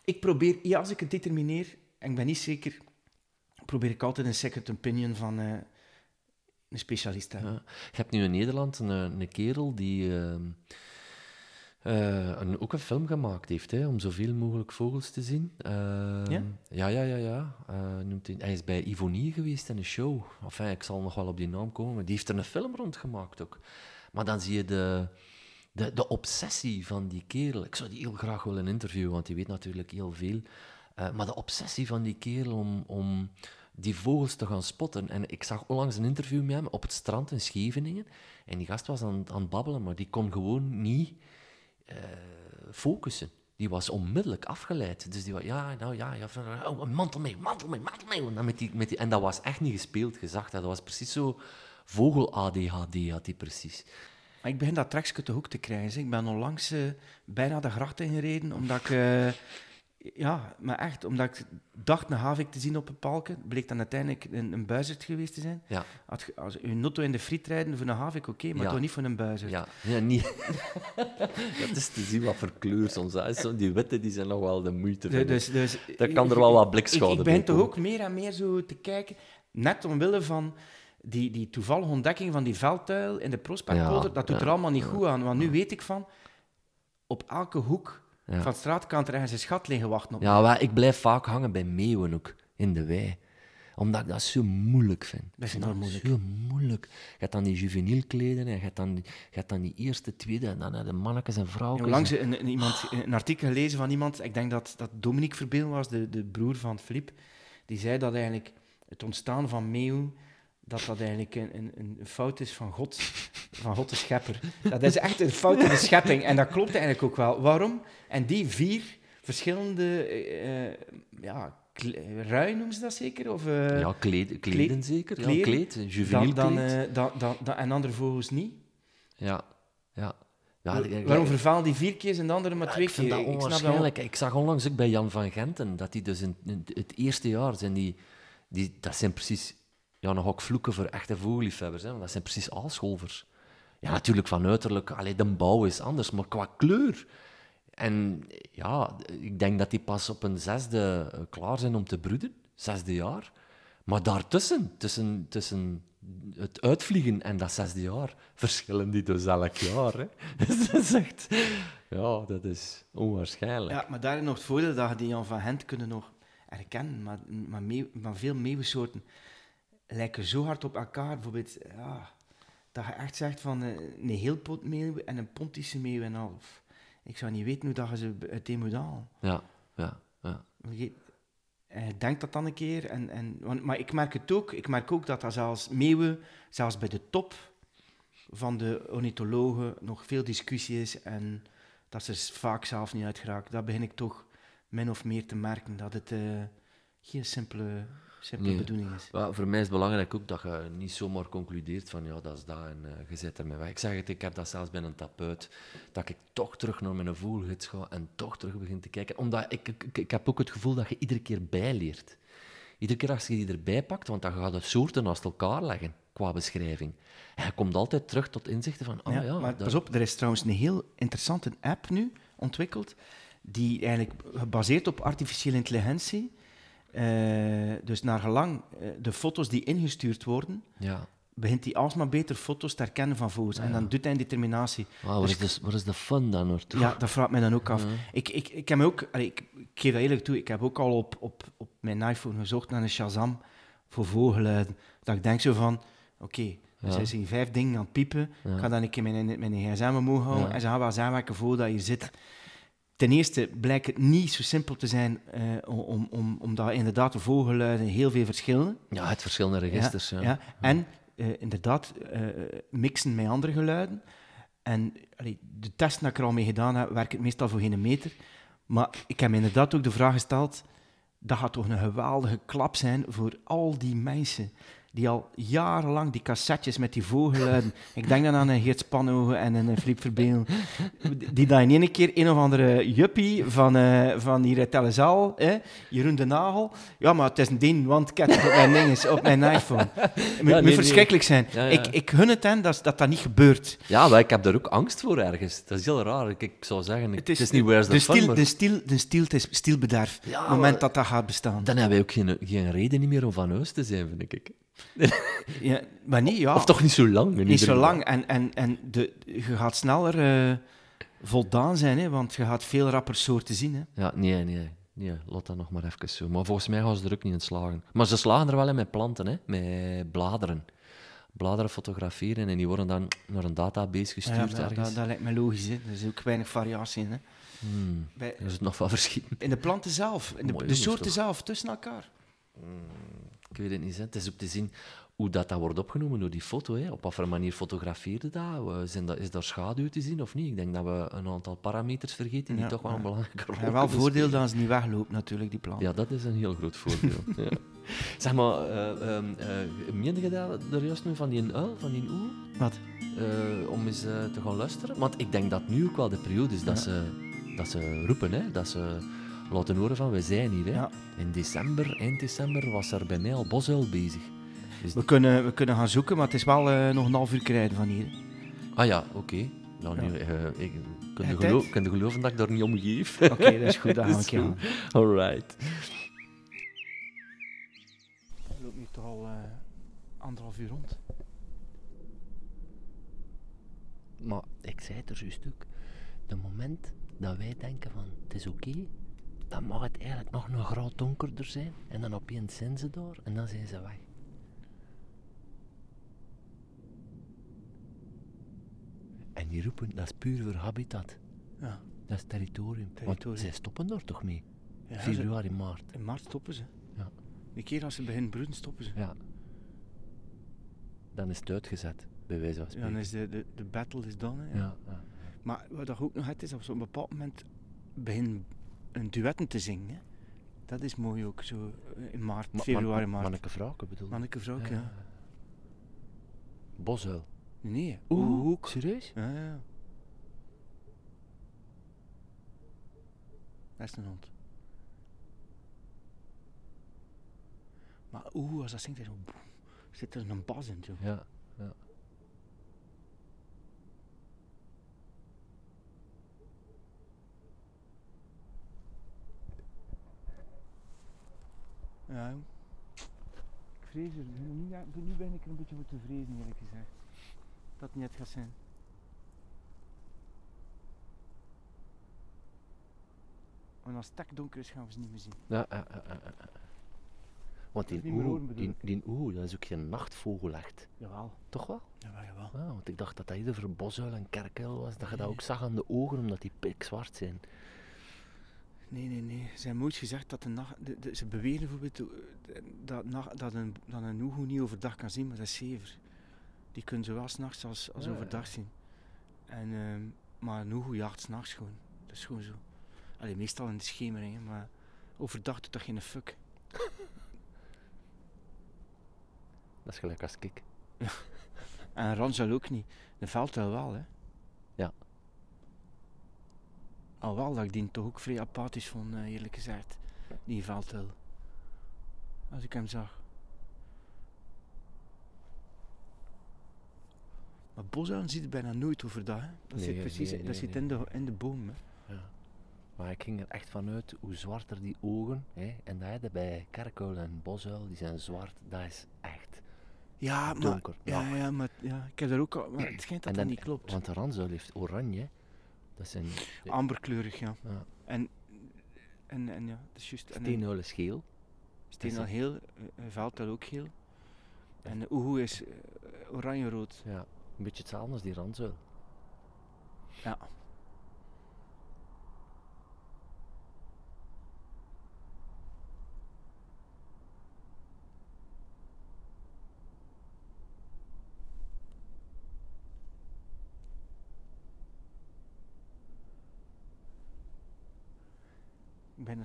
ik probeer, ja, als ik het determineer, en ik ben niet zeker, probeer ik altijd een second opinion van eh, een specialist te hebben. Ja. Je hebt nu in Nederland een, een kerel die ehm, eh, een, ook een film gemaakt heeft hè, om zoveel mogelijk vogels te zien. Ehm, Ja? Ja, ja, ja. ja. Eh, noemt hij, hij is bij Ivonie geweest in een show. Enfin, ik zal nog wel op die naam komen. maar Die heeft er een film rondgemaakt ook. Maar dan zie je de, de, de obsessie van die kerel. Ik zou die heel graag willen interviewen, want die weet natuurlijk heel veel. Eh, maar de obsessie van die kerel om, om die vogels te gaan spotten. En ik zag onlangs een interview met hem op het strand in Scheveningen. En die gast was aan, aan het babbelen, maar die kon gewoon niet eh, focussen. Die was onmiddellijk afgeleid. Dus die was, ja, nou ja, ja oh, mantel mee, mantel mee, mantel mee. En, dan met die, met die, en dat was echt niet gespeeld, gezegd. Dat was precies zo vogel-ADHD had hij precies. Maar ik begin dat trekje toch ook te krijgen. Ik ben onlangs eh, bijna de gracht ingereden, omdat ik... eh, ja, maar echt, omdat ik dacht een havik te zien op een palken, bleek dan uiteindelijk een, een buizerd geweest te zijn. Ja, Had, ge- als je auto in de friet rijden voor een havik, oké, maar Ja. toch niet voor een buizerd. ja, ja niet. dat is te zien wat voor kleur soms. hè. Zo, die witte die zijn nog wel de moeite. Ik. dus, dus, Daar kan er wel wat blikschade Ik, ik begin bij toch ook meer en meer zo te kijken, net omwille van die, die toevallige ontdekking van die veldtuil in de prospectpolder, Ja, dat doet er allemaal niet goed aan. Want nu weet ik van, op elke hoek Ja. van de straat kan er ergens een schat liggen wachten op Ja, maar ik blijf vaak hangen bij meeuwen ook, in de wei. Omdat ik dat zo moeilijk vind. Dat is enorm moeilijk. Zo moeilijk. Je hebt dan die juveniel kleden en je hebt dan, die- je hebt dan die eerste, tweede en dan eh, de mannetjes en Ik vrouwen. heb langs een, een, iemand, een artikel gelezen van iemand, ik denk dat dat Dominique Verbeel was, de, de broer van Flip, die zei dat eigenlijk het ontstaan van meeuw, dat dat eigenlijk een, een, een fout is van God, van God de schepper. Dat is echt een fout in de schepping en dat klopt eigenlijk ook wel. Waarom? En die vier verschillende, eh, ja, kle- rui noemen ze dat zeker? Of, eh, Ja, kleed, kleden zeker. kleden, ja, kleed, juveniel dan, dan, kleed. dan, dan, dan- en andere vogels niet. ja, ja. ja Wa- ik- Waarom vervalen die vier keer en de andere maar Ja, twee ik vind keer? dat snap wel. onwaarschijnlijk. Ik zag onlangs ook bij Jan van Genten dat die dus in, in het eerste jaar zijn die, die dat zijn precies ja nog ook vloeken voor echte vogelliefhebbers, hè, want dat zijn precies aalscholvers. Ja, natuurlijk van uiterlijk, allee, de bouw is anders, maar qua kleur. En ja, ik denk dat die pas op een zesde eh, klaar zijn om te broeden, zesde jaar. Maar daartussen, tussen, tussen het uitvliegen en dat zesde jaar, verschillen die dus elk jaar. Hè. Dus dat is echt... Ja, dat is onwaarschijnlijk. Ja, maar daarin nog het voordeel dat je die Jan van Gent kunnen nog herkennen. Maar, maar, maar veel meeuwensoorten lijken zo hard op elkaar. Bijvoorbeeld, ja, dat je echt zegt van eh, een heel meeuw en een pontische meeuw en al. Pff, Ik zou niet weten hoe dat je ze uiteen moet halen. Ja, ja, ja. Je denkt dat dan een keer. En, en, want, maar ik merk het ook. Ik merk ook dat dat zelfs meeuwen, zelfs bij de top van de ornithologen, nog veel discussie is. En dat ze er vaak zelf niet uit geraken. Dat begin ik toch min of meer te merken dat het eh, geen simpele, Nee. bedoeling is. Ja, voor mij is het belangrijk ook dat je niet zomaar concludeert van ja, dat is dat en eh, je zit ermee weg. Ik zeg het, ik heb dat zelfs bij een tapuit, dat ik toch terug naar mijn voelgids ga en toch terug begin te kijken. Omdat ik, ik, ik heb ook het gevoel dat je iedere keer bijleert. Iedere keer als je die erbij pakt, want dan gaat de soorten naast elkaar leggen qua beschrijving. Je komt altijd terug tot inzichten van, ah ja, ja, maar dat- pas op, er is trouwens een heel interessante app nu ontwikkeld, die eigenlijk gebaseerd op artificiële intelligentie, eh, dus naar gelang eh, de foto's die ingestuurd worden, ja. begint hij alsmaar beter foto's te herkennen van vogels. En dan doet hij een determinatie. Waar, Dus- is de, waar is de fun dan naartoe? Ja, dat vraagt mij dan ook af. Ik, ik, ik, heb ook, allee, ik, ik geef dat eerlijk toe, ik heb ook al op, op, op mijn iPhone gezocht naar een Shazam voor vogelgeluiden. Dat ik denk zo van, oké, er Ja. zijn hier vijf dingen aan het piepen. Ik ga dan een keer mijn, mijn gsm omhoog houden Ja. en ze gaan wel zeggen welke vogel dat hier zit. Ten eerste blijkt het niet zo simpel te zijn, eh, om, om, omdat inderdaad de vogelgeluiden heel veel verschillen. Ja, het verschillende registers. Ja, Ja, En eh, inderdaad, eh, mixen met andere geluiden. En allee, de testen die ik er al mee gedaan heb, werken meestal voor geen meter. Maar ik heb me inderdaad ook de vraag gesteld, dat gaat toch een geweldige klap zijn voor al die mensen die al jarenlang die cassettes met die vogelgeluiden... ik denk dan aan een Geert Spanhogen en een Filip Verbeel, die dan in één keer een of andere juppie van, eh, van hier uit Telezaal, hè, Jeroen de Nagel... Ja, maar het is een ding, want ik heb op mijn ding is, op mijn iPhone. Het moet, nee, moet nee. verschrikkelijk zijn. Ja, ja. Ik, ik gun het hen dat dat, dat niet gebeurt. Ja, maar ik heb daar ook angst voor ergens. Dat is heel raar. Ik, ik zou zeggen, het is, niet the de stil, de stil, de stilte is stilbederf. Ja, op het moment dat dat gaat bestaan. dan hebben we ook geen, geen reden meer om van huis te zijn, vind ik. Ja, maar niet, ja. Of toch niet zo lang. niet zo lang. En, en, en de, je gaat sneller eh, voldaan zijn, hè, want je gaat veel rapper soorten zien. Hè. Ja, nee, nee. Nee, laat dat nog maar even zo. Maar volgens mij gaan ze er ook niet in slagen. Maar ze slagen er wel in met planten, hè? met bladeren. Bladeren fotograferen en die worden dan naar een database Ja, gestuurd dat, ergens. dat, dat lijkt me logisch. Hè. Er is ook weinig variatie in. Hè. Hmm, Bij, er is nog wel verschieten. in de planten zelf, in de, Mooi, de jongens, soorten toch? zelf, tussen elkaar. Ik weet het niet. Hè. Het is ook te zien hoe dat, dat wordt opgenomen door die foto. Hè. Op wat voor manier fotografeerde dat? Eh, Zijn dat? Is daar schaduw te zien of niet? Ik denk dat we een aantal parameters vergeten die Ja, toch wel een ja. belangrijke rol En wel kunnen voordeel dat ze niet wegloopt, natuurlijk, die plant. Ja, dat is een heel groot voordeel. ja. Zeg maar, eh eh, meende je dat er juist nu van die uil, van die oe, Wat? eh, om eens eh, te gaan luisteren? Want ik denk dat nu ook wel de periode is dat, Ja. ze, dat ze roepen, hè? dat ze laten horen van we zijn hier. Hè? Ja. In december, eind december, was er bij mij al bosuil bezig. Dus We kunnen, we kunnen gaan zoeken, maar het is wel eh, nog een half uur rijden van hier. Ah ja, oké. Nou, nu, Ja. eh, ik Ja, je, tijd. gelo kun je geloven dat ik daar niet om geef. Oké, dat is goed, dat gaan we aan. Alright. We lopen nu toch al eh, anderhalf uur rond. Maar ik zei het er juist ook. De moment dat wij denken van het is oké, dan mag het eigenlijk nog een graad donkerder zijn. En dan opeens zijn ze daar en dan zijn ze weg. En die roepen, dat is puur voor habitat. Ja. Dat is territorium. Territorium. Want zij stoppen daar toch mee? Ja, Februari, maart. In maart stoppen ze. Ja. De keer als ze beginnen broeden, stoppen ze. ja. Dan is het uitgezet, bij wijze van Ja, spreken. dan is de, de, de battle is done. Hè. ja, ja. Maar wat je ook nog hebt, is dat ze op een bepaald moment beginnen een duetten te zingen. Hè. Dat is mooi ook, zo eh, in maart, Ma- februari, maart. Manneke vrouwke bedoel je? Manneke vrouw, ja. ja. Bosuil. Nee, Oeh, oehoek. serieus? Ja, ja. Dat is een hond. Maar oeh, als dat zingt, dan zit er een bas in. Zo. Ja, ja. Ja, ik vrees er. Nu, nu ben ik er een beetje voor te vrezen, eerlijk gezegd. Dat het niet gaat zijn. En als het stekdonker is, gaan we ze niet meer zien. Ja, ja, ja, ja. Want die oeh, die, ik. die oeh, dat is ook geen nachtvogel echt. Jawel. Toch wel? Jawel, jawel. Ja, want ik dacht dat dat ieder voor bosuil en kerkuil was. Dat je dat ook zag aan de ogen, omdat die pikzwart zijn. Nee, nee, nee. Ze hebben ooit gezegd dat de nacht... De, de- ze beweren bijvoorbeeld eh, dat, nacht, dat een, dat een oehoe niet overdag kan zien, maar dat is zever. Die kunnen zowel s'nachts als, als Ja, ja. overdag zien. En, ehm, maar een oehoe jaagt s'nachts gewoon. Dat is gewoon zo. Allee, meestal in de schemering, maar overdag doet dat geen fuck. Dat is gelijk als ik. En Ranzel ook niet. De Veldhuil wel, hè. Ja. Alhoewel dat ik die toch ook vrij apathisch vond, eh, eerlijk gezegd. Die Veldhuil. Als ik hem zag. Maar bosuilen zie je bijna nooit overdag. Hè. Dat Nee, zit precies nee, dat zit. In, de, in de boom. Hè. Ja. Maar ik ging er echt vanuit hoe zwarter die ogen, hè, en dat je bij kerkuil en bosuil, die zijn zwart, dat is echt Ja, maar, donker. ja, Ja. ja, maar ja, ik heb er ook al, maar het schijnt dat En dat niet klopt. Want de ranzuil heeft oranje. Dat zijn Amberkleurig, ja. ja, En, en, en ja, dat is juist. En, steenhuilen scheel. Steen al heel, eh, Veldhuil ook geel. En de Oehoe is eh, oranje-rood. Ja, een beetje hetzelfde als die ranzuil. Ja.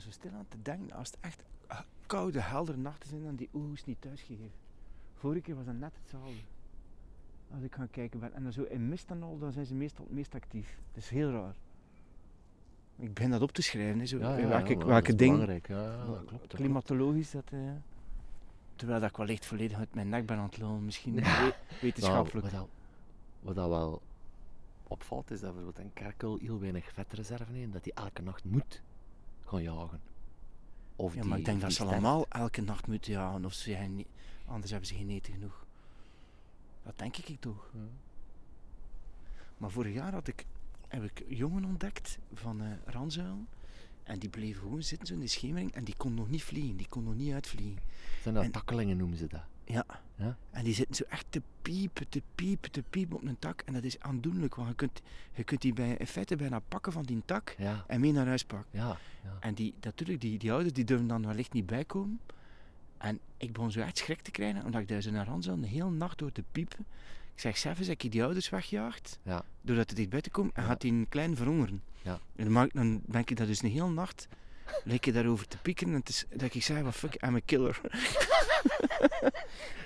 Zo stil aan te denken, als het echt koude, heldere nachten zijn, dan die oehoes niet thuisgegeven. Vorige keer was dat net hetzelfde. Als ik ga kijken ben. En dan zo in mist en al, dan zijn ze meestal het meest actief. Dat is heel raar. Ik ben dat op te schrijven. Hè, zo. welke maar dat welke. Ja, ja, dat klopt. dat klopt. Klimatologisch, dat, eh, terwijl dat ik wel echt volledig uit mijn nek ben aan het lullen. Misschien Ja. we- wetenschappelijk. Nou, wat, dat, wel opvalt, is dat bijvoorbeeld een kerkel heel weinig vetreserve heeft, dat hij elke nacht moet gaan jagen. Of ja, die, maar ik denk dat ze allemaal elke nacht moeten jagen. Of ze niet, anders hebben ze geen eten genoeg. Dat denk ik toch. Ja. Maar vorig jaar had ik, heb ik jongen ontdekt van eh Ranzuil. En die bleven gewoon zitten zo in de schemering. En die kon nog niet vliegen. Die kon nog niet uitvliegen. Zijn dat En- takkelingen noemen ze dat. Ja. Ja? En die zitten zo echt te piepen, te piepen, te piepen op een tak. En dat is aandoenlijk. Want je kunt, je kunt die bij, in feite bijna pakken van die tak. Ja, En mee naar huis pakken. ja, ja. En die, natuurlijk, die, die ouders die durven dan wellicht niet bijkomen. En ik begon zo echt schrik te krijgen, omdat ik daar zo naar Ranzel een hele nacht door te piepen. Ik zeg, zelfs heb ik die ouders weggejaagd, Ja. doordat het dichtbij te komen, en gaat die een klein verhongeren. Ja. En dan, maak, dan ben ik daar dus een hele nacht, leek daarover te pieken, en het is, dat ik zei, wat fuck, I'm a killer.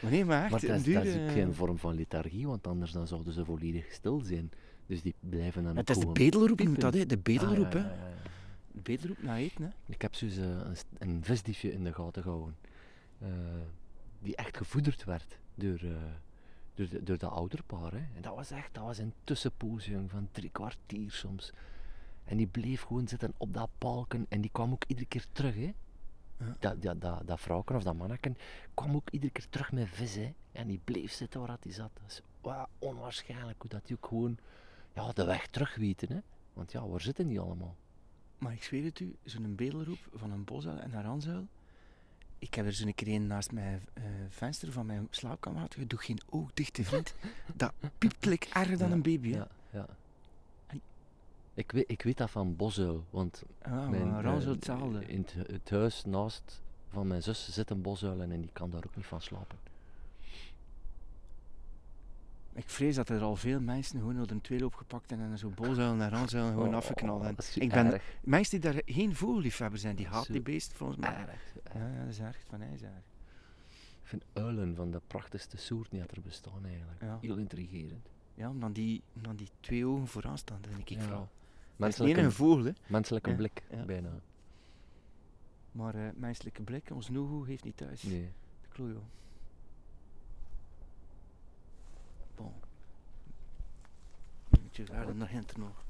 maar nee, maar echt, Maar dat is, duur, dat is ook eh, geen vorm van lethargie, want anders dan zouden ze volledig stil zijn. Dus die blijven dan Het ook is de bedelroep, noemt dat, hè? de bedelroep. Ah, ja, hè. ja, ja, ja. De bedelroep na eten. Hè. Ik heb zo eh, een, een visdiefje in de gaten gehouden. eh, die echt gevoederd werd door, door, de, door dat ouderpaar. Hè. En dat was echt dat was een tussenpoos jong, van drie kwartier soms. En die bleef gewoon zitten op dat balken en die kwam ook iedere keer terug. Hè. Ja. Dat, dat, dat, dat vrouwken of dat manneken kwam ook iedere keer terug met vis. Hè. En die bleef zitten waar hij zat. Dat is onwaarschijnlijk hoe dat die ook gewoon ja, de weg terug weten. Hè. Want ja, waar zitten die allemaal? Maar ik zweer het u, zo'n bedelroep van een bosuil en een ranzuil. Ik heb er zo'n keer een naast mijn eh, venster van mijn slaapkamer gehad. Je doet geen oog dicht, vriend. Dat piept like erger dan Ja, een baby. Hè. Ja, ja. Ik weet, ik weet dat van Bosuil, want Ja, mijn, hetzelfde. in het, hu- het huis naast van mijn zus zit een bosuil en die kan daar ook niet van slapen. Ik vrees dat er al veel mensen gewoon door een tweeloop gepakt en dan zo bosuil en ranzuil gewoon Oh, afgeknald. En ik ben erg. mensen die daar geen vogelliefhebber zijn, die haat die beest volgens mij. Erg, erg. Ja, dat is erg. Van erg. Ik vind uilen van de prachtigste soort die er bestaan eigenlijk. Ja. Heel intrigerend. Ja, omdat die, omdat die twee ogen vooraan staan, dat vind ik Ja. vooral. Menselijke, niet een vogel, hè. menselijke Ja, blik, ja. bijna. Maar eh, menselijke blik, ons Nogu heeft niet thuis. Nee. De klojo. Bon. Moet je daar nog nog.